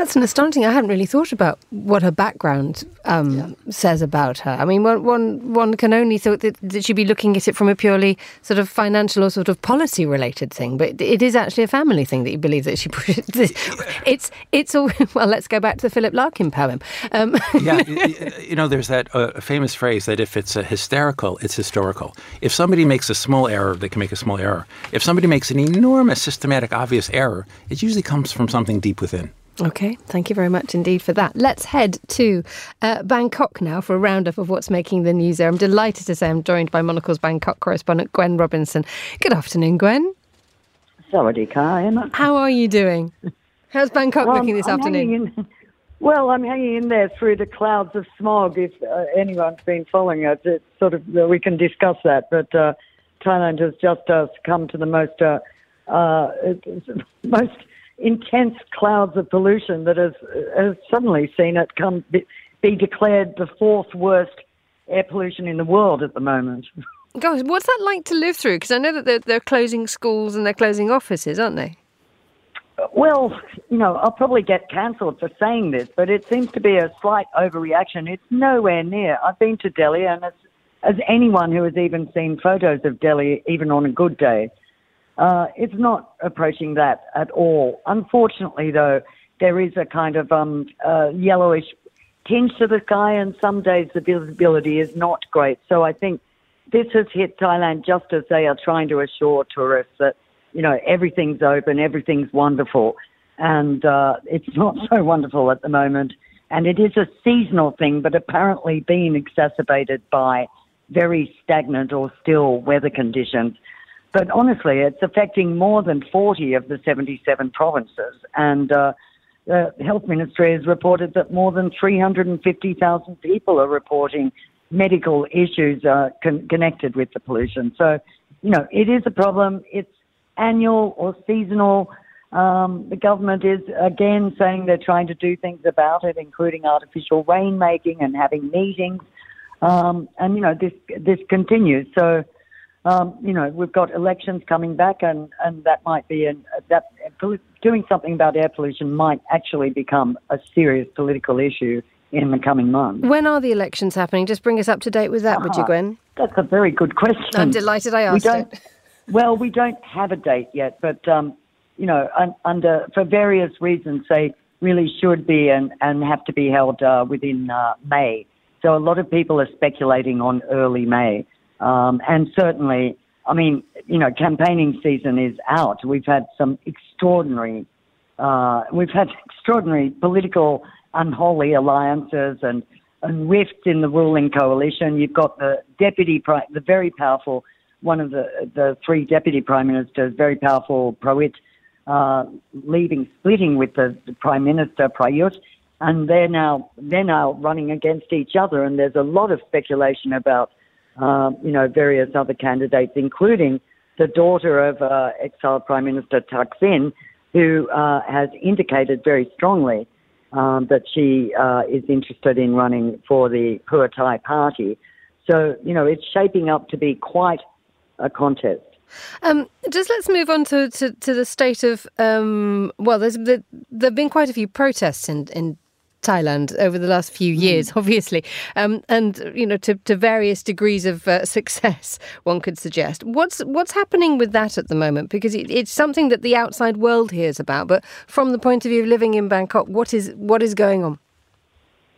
That's an astonishing. I hadn't really thought about what her background um, yeah. says about her. I mean, one, one one can only thought that, that she'd be looking at it from a purely sort of financial or sort of policy related thing, but it is actually a family thing that you believe that she pushes. It's it's all well. Let's go back to the Philip Larkin poem. Um. yeah, you know, there's that uh, famous phrase that if it's hysterical, it's historical. If somebody makes a small error, they can make a small error. If somebody makes an enormous, systematic, obvious error, it usually comes from something deep within. Okay, thank you very much indeed for that. Let's head to uh, Bangkok now for a roundup of what's making the news there. I'm delighted to say I'm joined by Monocle's Bangkok correspondent Gwen Robinson. Good afternoon, Gwen. Sawadee How are you doing? How's Bangkok well, looking this I'm afternoon? In, well, I'm hanging in there through the clouds of smog. If uh, anyone's been following it, it's sort of we can discuss that. But uh, Thailand has just uh, come to the most uh, uh, most intense clouds of pollution that has, has suddenly seen it come be, be declared the fourth worst air pollution in the world at the moment. Gosh, what's that like to live through? Because I know that they're, they're closing schools and they're closing offices, aren't they? Well, you know, I'll probably get cancelled for saying this, but it seems to be a slight overreaction. It's nowhere near. I've been to Delhi, and as, as anyone who has even seen photos of Delhi, even on a good day, uh, it's not approaching that at all. Unfortunately, though, there is a kind of um, uh, yellowish tinge to the sky, and some days the visibility is not great. So I think this has hit Thailand just as they are trying to assure tourists that you know everything's open, everything's wonderful, and uh, it's not so wonderful at the moment. And it is a seasonal thing, but apparently being exacerbated by very stagnant or still weather conditions. But honestly, it's affecting more than 40 of the 77 provinces. And uh, the Health Ministry has reported that more than 350,000 people are reporting medical issues uh, con- connected with the pollution. So, you know, it is a problem. It's annual or seasonal. Um, the government is again saying they're trying to do things about it, including artificial rainmaking and having meetings. Um, and you know this this continues. So um, you know, we've got elections coming back, and, and that might be an, that doing something about air pollution might actually become a serious political issue in the coming months. When are the elections happening? Just bring us up to date with that, uh-huh. would you, Gwen? That's a very good question. I'm delighted I asked we don't, it. Well, we don't have a date yet, but um, you know, un, under for various reasons, they really should be and, and have to be held uh, within uh, May. So a lot of people are speculating on early May. Um, and certainly, I mean, you know, campaigning season is out. We've had some extraordinary, uh, we've had extraordinary political unholy alliances and, and rifts in the ruling coalition. You've got the deputy, the very powerful, one of the the three deputy prime ministers, very powerful Prawit, uh, leaving, splitting with the, the prime minister Prayut, and they're now they're now running against each other. And there's a lot of speculation about um, you know, various other candidates, including the daughter of uh, exiled Prime Minister Thaksin, who uh, has indicated very strongly um, that she uh, is interested in running for the Pheu Thai party. So, you know, it's shaping up to be quite a contest. Um, just let's move on to, to, to the state of um, well, there's there, have been quite a few protests in, in Thailand over the last few hmm. years, mm. obviously, um, and you know to, to various degrees of uh, success, one could suggest. What's what's happening with that at the moment? Because it, it's something that the outside world hears about, but from the point of view of living in Bangkok, what is what is going on?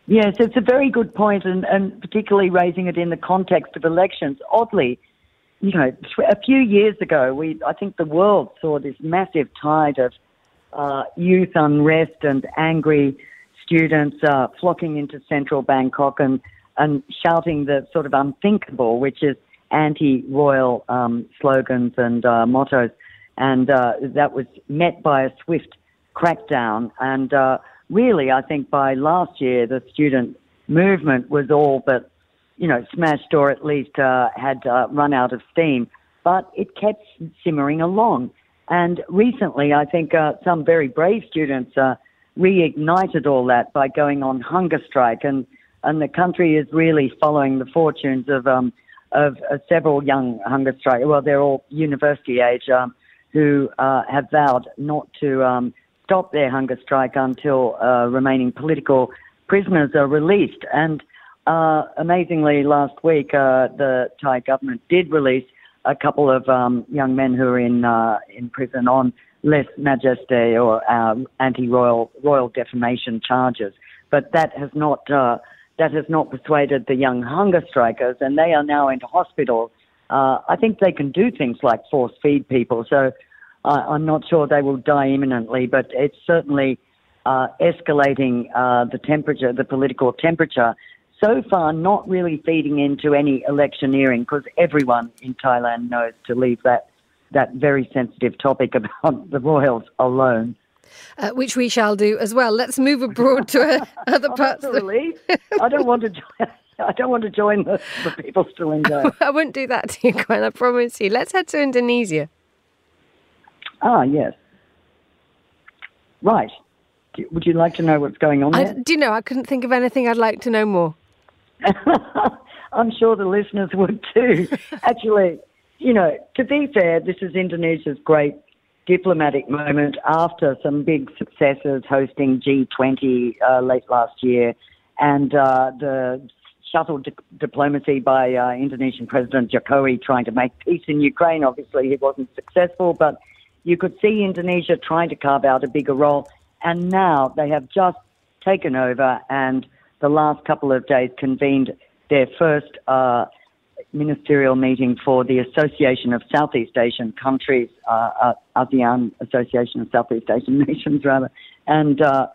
Yes, it's a very good point, and, and particularly raising it in the context of elections. Oddly, you know, a few years ago, we I think the world saw this massive tide of uh, youth unrest and angry students uh, flocking into central Bangkok and and shouting the sort of unthinkable, which is anti-royal um, slogans and uh, mottos, and uh, that was met by a swift crackdown. And uh, really, I think by last year, the student movement was all but, you know, smashed or at least uh, had uh, run out of steam. But it kept simmering along. And recently, I think some very brave students reignited all that by going on hunger strike, and and the country is really following the fortunes of um, of uh, several young hunger strike. Well, they're all university age um, who uh, have vowed not to um, stop their hunger strike until uh, remaining political prisoners are released. And uh, amazingly, last week uh, the Thai government did release a couple of um, young men who are in uh, in prison on lèse majesté or um, anti-royal royal defamation charges. But that has not uh, that has not persuaded the young hunger strikers, and they are now into hospital. Uh, I think they can do things like force feed people, so I'm not sure they will die imminently, but it's certainly uh, escalating uh, the temperature, the political temperature, so far not really feeding into any electioneering because everyone in Thailand knows to leave that that very sensitive topic about the royals alone. Uh, which we shall do as well. Let's move abroad to uh, other oh, parts. Of the... I don't want to. Join, I don't want to join the, the people still in jail. I won't do that to you, Gwen. I promise you. Let's head to Indonesia. Ah, yes. Right. Would you like to know what's going on I, do you know, I couldn't think of anything I'd like to know more. I'm sure the listeners would too. Actually, you know, to be fair, this is Indonesia's great diplomatic moment after some big successes hosting G20 uh, late last year and uh, the shuttle di- diplomacy by uh, Indonesian President Jokowi trying to make peace in Ukraine. Obviously, he wasn't successful, but you could see Indonesia trying to carve out a bigger role. And now they have just taken over and the last couple of days convened their first uh, ministerial meeting for the Association of Southeast Asian Countries, uh, uh, ASEAN Association of Southeast Asian Nations, rather. And uh,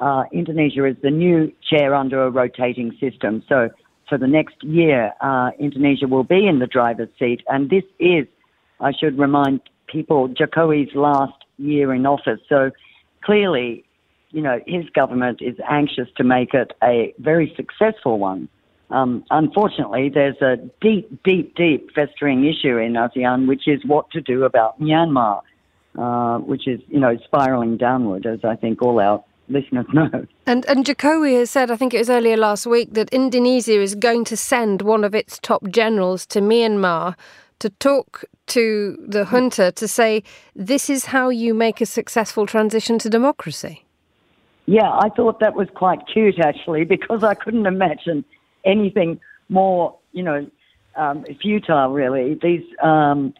uh, Indonesia is the new chair under a rotating system. So for the next year, uh, Indonesia will be in the driver's seat. And this is, I should remind people, Jokowi's last year in office. So clearly, you know, his government is anxious to make it a very successful one. Um, unfortunately, there's a deep, deep, deep festering issue in ASEAN, which is what to do about Myanmar, uh, which is, you know, spiraling downward, as I think all our listeners know. And, and Jokowi has said, I think it was earlier last week, that Indonesia is going to send one of its top generals to Myanmar to talk to the junta to say, this is how you make a successful transition to democracy? Yeah, I thought that was quite cute actually, because I couldn't imagine anything more, you know, um, futile really. These um,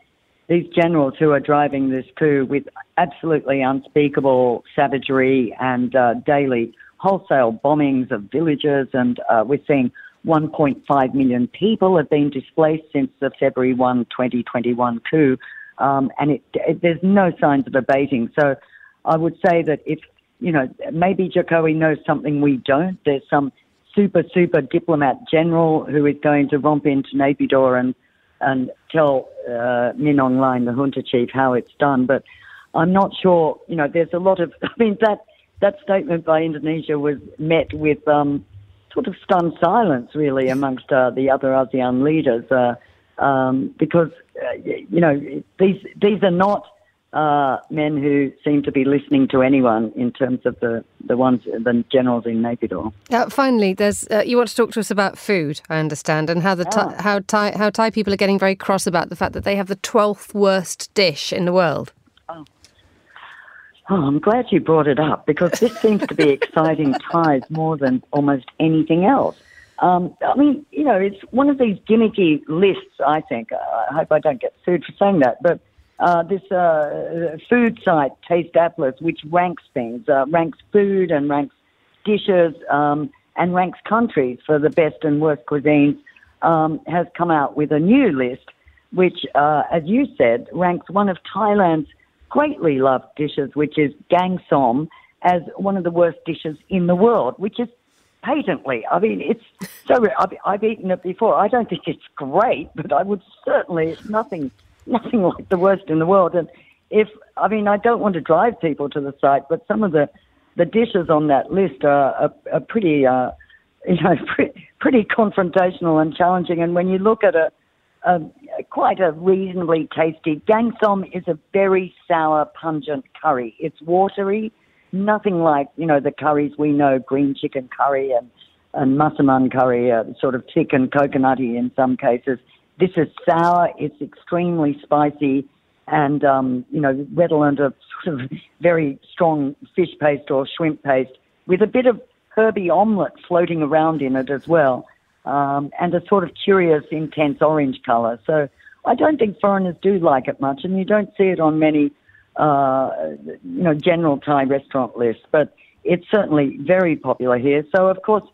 these generals who are driving this coup with absolutely unspeakable savagery and uh, daily wholesale bombings of villages, and uh, we're seeing 1.5 million people have been displaced since the February 1, 2021 coup, um, and it, it, there's no signs of abating. So I would say that if, you know, maybe Jokowi knows something we don't, there's some super, super diplomat general who is going to romp into Naypyidaw and, and tell uh, Min Hlaing, the junta chief, how it's done. But I'm not sure, you know, there's a lot of, I mean, that, that statement by Indonesia was met with, um, sort of stunned silence, really, amongst uh, the other ASEAN leaders, uh, um, because uh, you know these these are not uh, men who seem to be listening to anyone in terms of the the ones the generals in Naypyidaw. Uh, finally, there's uh, you want to talk to us about food, I understand, and how the ah. how Thai how Thai people are getting very cross about the fact that they have the twelfth worst dish in the world. Oh. Oh, I'm glad you brought it up because this seems to be exciting Thais more than almost anything else. Um, I mean, you know, it's one of these gimmicky lists, I think. I hope I don't get sued for saying that, but uh, this uh, food site, Taste Atlas, which ranks things, uh, ranks food and ranks dishes um, and ranks countries for the best and worst cuisines, um, has come out with a new list, which, uh, as you said, ranks one of Thailand's greatly loved dishes, which is gang som, as one of the worst dishes in the world, which is patently. I mean, it's so. I've, I've eaten it before. I don't think it's great, but I would certainly. It's nothing, nothing like the worst in the world. And if I mean, I don't want to drive people to the site, but some of the the dishes on that list are, are, are pretty, uh, you know, pretty, pretty confrontational and challenging. And when you look at a, a quite a reasonably tasty gangsom, is a very sour, pungent curry. It's watery nothing like you know the curries we know, green chicken curry and and massaman curry, uh, sort of thick and coconutty in some cases. This is sour. It's extremely spicy, and um, you know redolent of sort of very strong fish paste or shrimp paste with a bit of herby omelette floating around in it as well, um, and a sort of curious, intense orange colour. So I don't think foreigners do like it much, and you don't see it on many uh, you know, general Thai restaurant lists. but it's certainly very popular here. So, of course,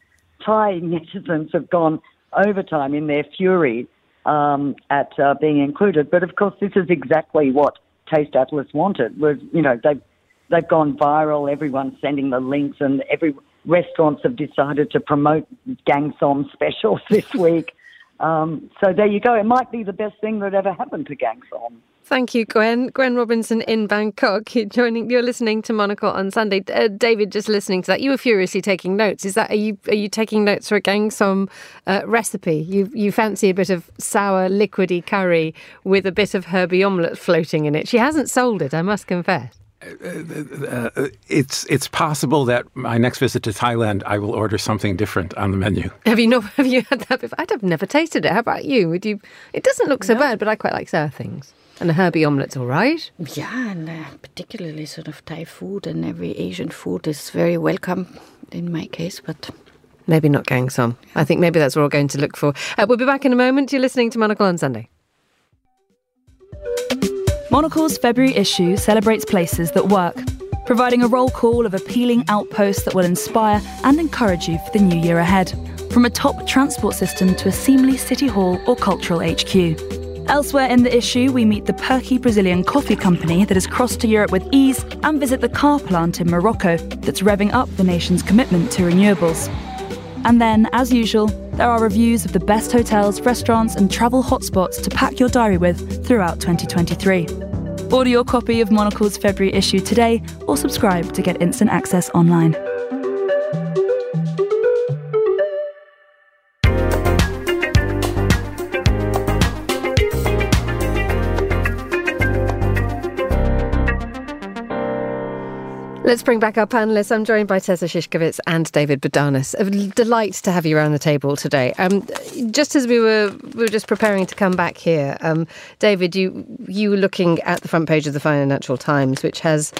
Thai netizens have gone overtime in their fury um, at uh, being included. But of course, this is exactly what Taste Atlas wanted. Was you know they've they've gone viral. Everyone's sending the links, and every restaurants have decided to promote Gangsom specials this week. Um, so there you go. It might be the best thing that ever happened to Gangsom. Thank you, Gwen. Gwen Robinson in Bangkok. You're joining. You're listening to Monocle on Sunday. Uh, David, just listening to that, you were furiously taking notes. Is that are you are you taking notes for a gangsom uh, recipe? You you fancy a bit of sour liquidy curry with a bit of herby omelette floating in it. She hasn't sold it, I must confess. Uh, uh, it's it's possible that my next visit to Thailand, I will order something different on the menu. Have you not? Have you had that before? I'd have never tasted it. How about you? Would you? It doesn't look so no. bad, but I quite like sour things. And a herby omelet's all right. Yeah, and uh, particularly sort of Thai food and every Asian food is very welcome in my case, but. Maybe not gangsom. I think maybe that's what we're going to look for. Uh, we'll be back in a moment. You're listening to Monocle on Sunday. Monocle's February issue celebrates places that work, providing a roll call of appealing outposts that will inspire and encourage you for the new year ahead. From a top transport system to a seemly city hall or cultural HQ. Elsewhere in the issue, we meet the perky Brazilian coffee company that has crossed to Europe with ease and visit the car plant in Morocco that's revving up the nation's commitment to renewables. And then, as usual, there are reviews of the best hotels, restaurants, and travel hotspots to pack your diary with throughout 2023. Order your copy of Monocle's February issue today or subscribe to get instant access online. Let's bring back our panelists. I'm joined by Tessa Szyszkowitz and David Bodanis. A delight to have you around the table today. Um, just as we were we were just preparing to come back here, um, David, you you were looking at the front page of the Financial Times, which has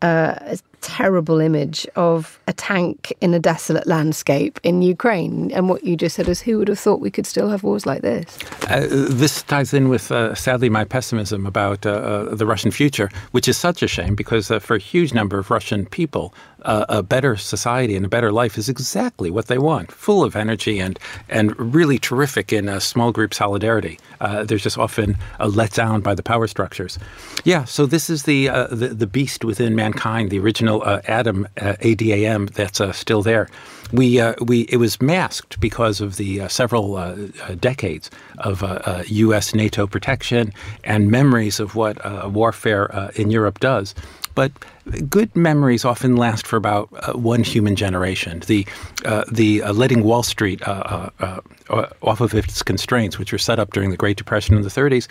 uh, terrible image of a tank in a desolate landscape in Ukraine. And what you just said is, who would have thought we could still have wars like this? Uh, this ties in with, uh, sadly, my pessimism about uh, uh the Russian future, which is such a shame because uh, for a huge number of Russian people, uh, a better society and a better life is exactly what they want, full of energy and, and really terrific in a small group solidarity. there's just often a let down by the power structures. Yeah, so this is the, the, the beast within mankind, the original original uh, Adam uh, ADAM that's uh, still there. We uh, we it was masked because of the uh, several uh, decades of U.S. NATO protection and memories of what warfare in Europe does but good memories often last for about uh, one human generation. The uh, the uh, letting Wall Street off of its constraints, which were set up during the Great Depression in the 30s,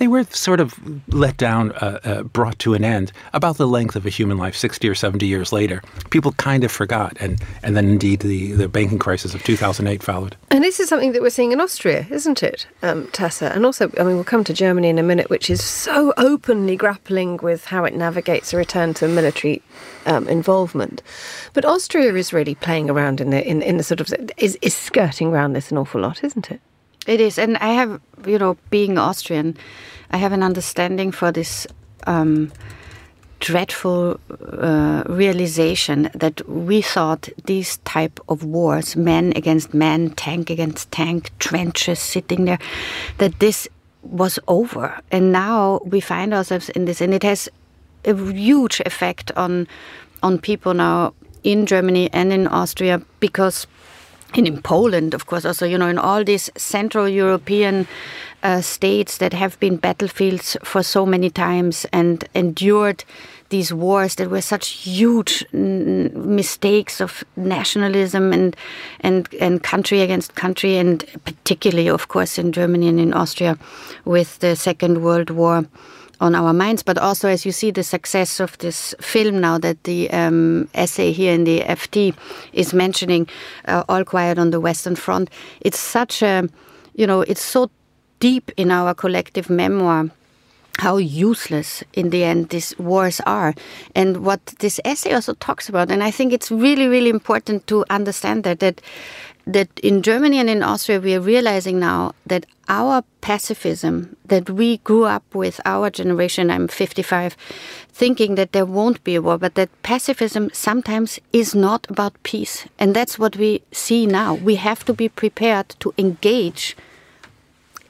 they were sort of let down, uh, uh, brought to an end about the length of a human life, 60 or 70 years later. People kind of forgot, and, and then indeed the, the banking crisis of 2008 followed. And this is something that we're seeing in Austria, isn't it, um, Tessa? And also, I mean, we'll come to Germany in a minute, which is so openly grappling with how it navigates a return to military um, involvement. But Austria is really playing around in the, in, in the sort of, is, is skirting around this an awful lot, isn't it? It is, and I have, you know, being Austrian, I have an understanding for this um, dreadful uh, realization that we thought these type of wars, man against man, tank against tank, trenches sitting there, that this was over, and now we find ourselves in this, and it has a huge effect on on people now in Germany and in Austria because and in Poland, of course, also, you know, in all these Central European uh, states that have been battlefields for so many times and endured these wars that were such huge mistakes of nationalism and and and country against country, and particularly, of course, in Germany and in Austria, with the Second World War on our minds, but also as you see the success of this film now that the um, essay here in the FT is mentioning, uh, All Quiet on the Western Front. It's such a, you know, it's so deep in our collective memoir how useless in the end these wars are and what this essay also talks about and i think it's really really important to understand that that that in Germany and in Austria, we are realizing now that our pacifism that we grew up with, our generation, I'm 55, thinking that there won't be a war, but that pacifism sometimes is not about peace. And that's what we see now. We have to be prepared to engage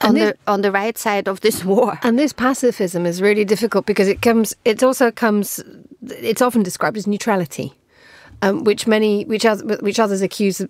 on this, the on the right side of this war. And this pacifism is really difficult because it comes it also comes it's often described as neutrality um, which many, which, which others accuse,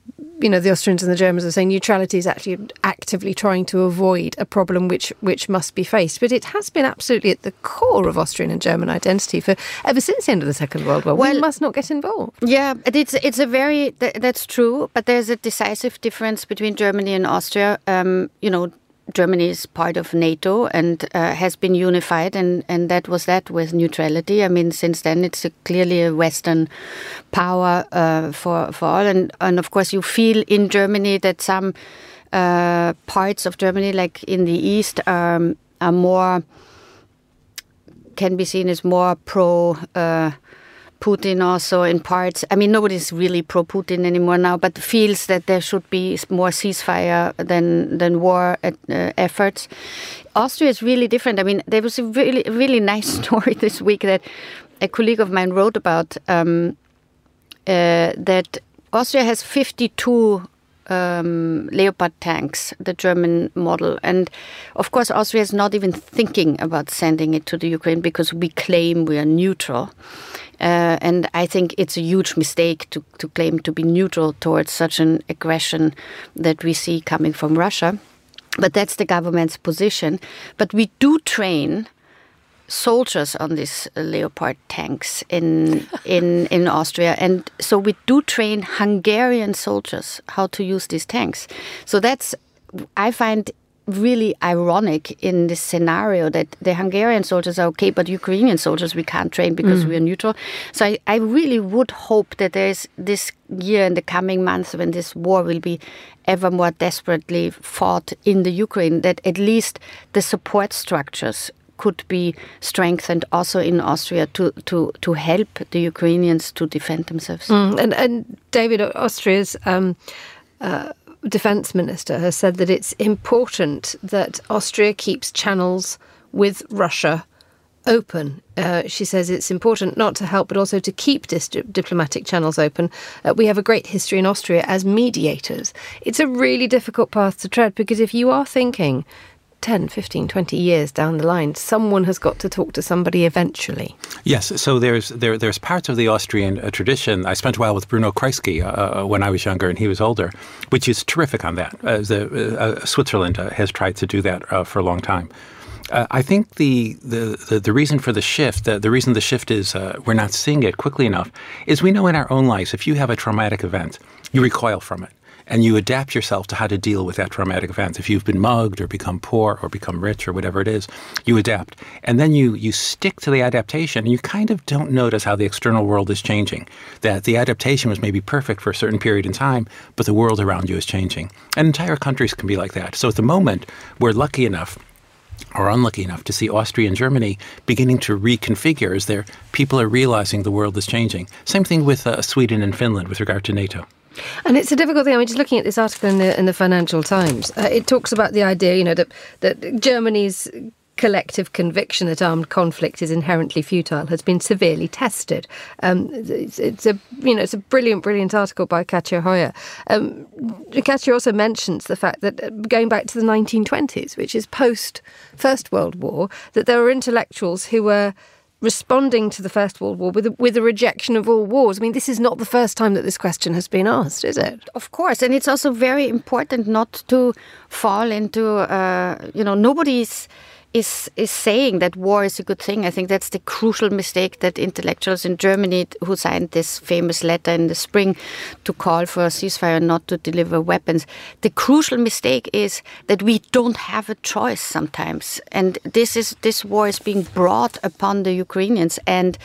you know, the Austrians and the Germans are saying neutrality is actually actively trying to avoid a problem which which must be faced. But it has been absolutely at the core of Austrian and German identity for ever since the end of the Second World War. Well, we must not get involved. Yeah, it's it's a very that's true, but there's a decisive difference between Germany and Austria. Um, you know, Germany is part of NATO and uh, has been unified, and, and that was that with neutrality. I mean, since then it's a, clearly a Western power uh, for for all, and and of course you feel in Germany that some uh, parts of Germany, like in the east, are are more can be seen as more pro uh, Putin also in parts. I mean, nobody's really pro Putin anymore now, but feels that there should be more ceasefire than than war uh, efforts. Austria is really different. I mean, there was a really really nice story this week that a colleague of mine wrote about um, uh, that Austria has 52 um, Leopard tanks, the German model. And of course, Austria is not even thinking about sending it to the Ukraine because we claim we are neutral. Uh, and I think it's a huge mistake to, to claim to be neutral towards such an aggression that we see coming from Russia. But that's the government's position. But we do train soldiers on these Leopard tanks in in in Austria, and so we do train Hungarian soldiers how to use these tanks. So that's I find really ironic in this scenario that the Hungarian soldiers are okay, but Ukrainian soldiers we can't train because mm. we are neutral. So I, I really would hope that there is this year and the coming months when this war will be ever more desperately fought in the Ukraine, that at least the support structures could be strengthened also in Austria to, to, to help the Ukrainians to defend themselves. Mm. And, and David, Austria's um, uh, defense minister has said that it's important that Austria keeps channels with Russia open. Uh, she says it's important not to help, but also to keep dis- diplomatic channels open. Uh, we have a great history in Austria as mediators. It's a really difficult path to tread because if you are thinking 10, 15, 20 years down the line, someone has got to talk to somebody eventually. Yes, so there's there, there's parts of the Austrian uh, tradition. I spent a while with Bruno Kreisky uh, uh when I was younger and he was older, which is terrific on that. Uh, the, uh, Switzerland uh, has tried to do that for a long time. I think the, the, the, the, reason for the shift, the, the reason the shift is we're not seeing it quickly enough, is we know in our own lives if you have a traumatic event, you recoil from it and you adapt yourself to how to deal with that traumatic event. If you've been mugged or become poor or become rich or whatever it is, you adapt. And then you, you stick to the adaptation and you kind of don't notice how the external world is changing. That the adaptation was maybe perfect for a certain period in time, but the world around you is changing. And entire countries can be like that. So at the moment, we're lucky enough or unlucky enough to see Austria and Germany beginning to reconfigure as their people are realizing the world is changing. Same thing with uh, Sweden and Finland with regard to NATO. And it's a difficult thing. I mean, just looking at this article in the in the Financial Times, uh, it talks about the idea, you know, that that Germany's collective conviction that armed conflict is inherently futile has been severely tested. Um, it's, it's, a you know it's a brilliant, brilliant article by Katja Hoyer. Um, Katja also mentions the fact that uh, going back to the 1920s, which is post First World War, that there were intellectuals who were responding to the First World War with a, with a rejection of all wars. I mean, this is not the first time that this question has been asked, is it? Of course, and it's also very important not to fall into, uh, you know, nobody's is is saying that war is a good thing. I think that's the crucial mistake that intellectuals in Germany who signed this famous letter in the spring to call for a ceasefire and not to deliver weapons. The crucial mistake is that we don't have a choice sometimes, and this is this war is being brought upon the Ukrainians and,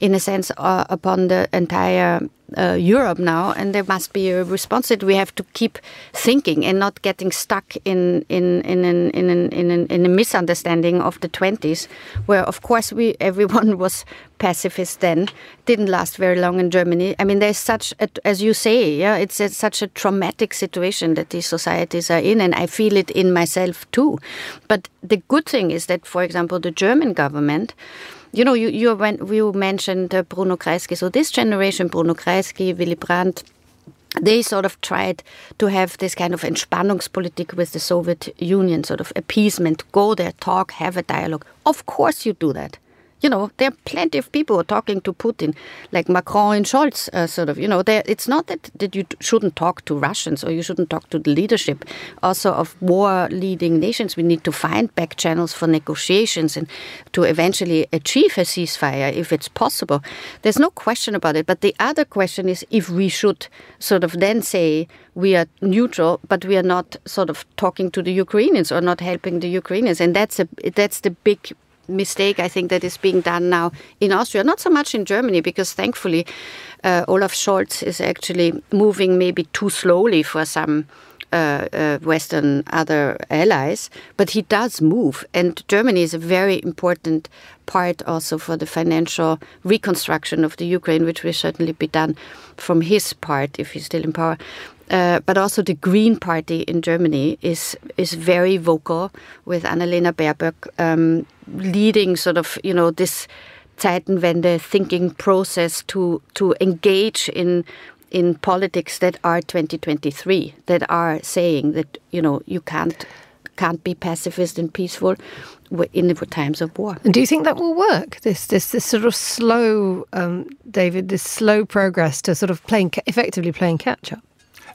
in a sense, uh, upon the entire uh, Europe now, and there must be a response that we have to keep thinking and not getting stuck in in in in in, in, in, in a misunderstanding of the twenties, where of course we everyone was pacifist then. Didn't last very long in Germany. I mean, there's such a, as you say, yeah, it's a, such a traumatic situation that these societies are in, and I feel it in myself too. But the good thing is that, for example, the German government you know, you you, when, you mentioned uh, Bruno Kreisky. So this generation, Bruno Kreisky, Willy Brandt, they sort of tried to have this kind of Entspannungspolitik with the Soviet Union, sort of appeasement, go there, talk, have a dialogue. Of course you do that you know, there are plenty of people talking to Putin, like Macron and Scholz, uh, sort of. You know, it's not that, that you shouldn't talk to Russians or you shouldn't talk to the leadership, also of war leading nations. We need to find back channels for negotiations and to eventually achieve a ceasefire if it's possible. There's no question about it. But the other question is if we should sort of then say we are neutral, but we are not sort of talking to the Ukrainians or not helping the Ukrainians. And that's a that's the big mistake I think that is being done now in Austria, not so much in Germany, because thankfully uh, Olaf Scholz is actually moving maybe too slowly for some. Uh, uh, Western other allies, but he does move, and Germany is a very important part also for the financial reconstruction of the Ukraine, which will certainly be done from his part if he's still in power. Uh, but also the Green Party in Germany is is very vocal with Annalena Baerbock um, leading sort of you know this Zeitenwende thinking process to to engage in in politics that are 2023 that are saying that you know you can't can't be pacifist and peaceful in times of war. And do you think that will work? This this this sort of slow, um, David, this slow progress to sort of playing effectively playing catch up.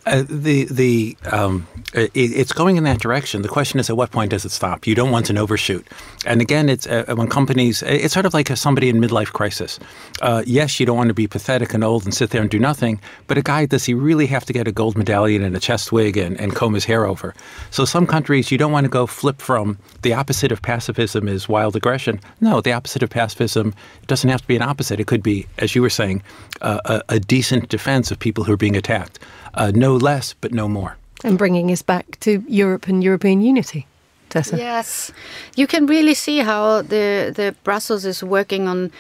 Uh, the the um, it, it's going in that direction. The question is, at what point does it stop? You don't want an overshoot. And again, it's uh, when companies. It's sort of like somebody in midlife crisis. Uh, yes, you don't want to be pathetic and old and sit there and do nothing. But a guy, does he really have to get a gold medallion and a chest wig and, and comb his hair over? So some countries, you don't want to go flip from the opposite of pacifism is wild aggression. No, the opposite of pacifism doesn't have to be an opposite. It could be, as you were saying, uh, a, a decent defense of people who are being attacked uh, no less, but no more. And bringing us back to Europe and European unity. Tessa. Yes, you can really see how the the Brussels is working on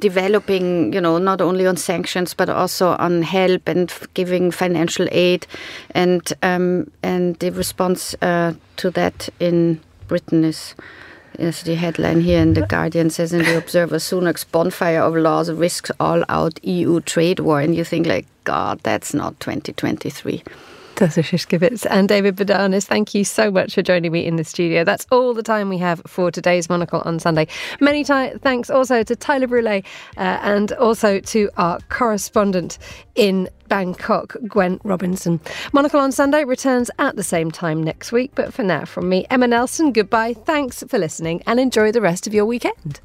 developing, you know, not only on sanctions but also on help and giving financial aid, and um, and the response uh, to that in Britain is Yes, the headline here in The Guardian says in The Observer, Sunak's bonfire of laws risks all-out EU trade war. And you think like, God, that's not 2023. Tessa Szyszkowitz and David Bodanis, thank you so much for joining me in the studio. That's all the time we have for today's Monocle on Sunday. Many thanks also to Tyler Brûlé uh, and also to our correspondent in Bangkok, Gwen Robinson. Monocle on Sunday returns at the same time next week, but for now, from me, Emma Nelson, goodbye, thanks for listening, and enjoy the rest of your weekend.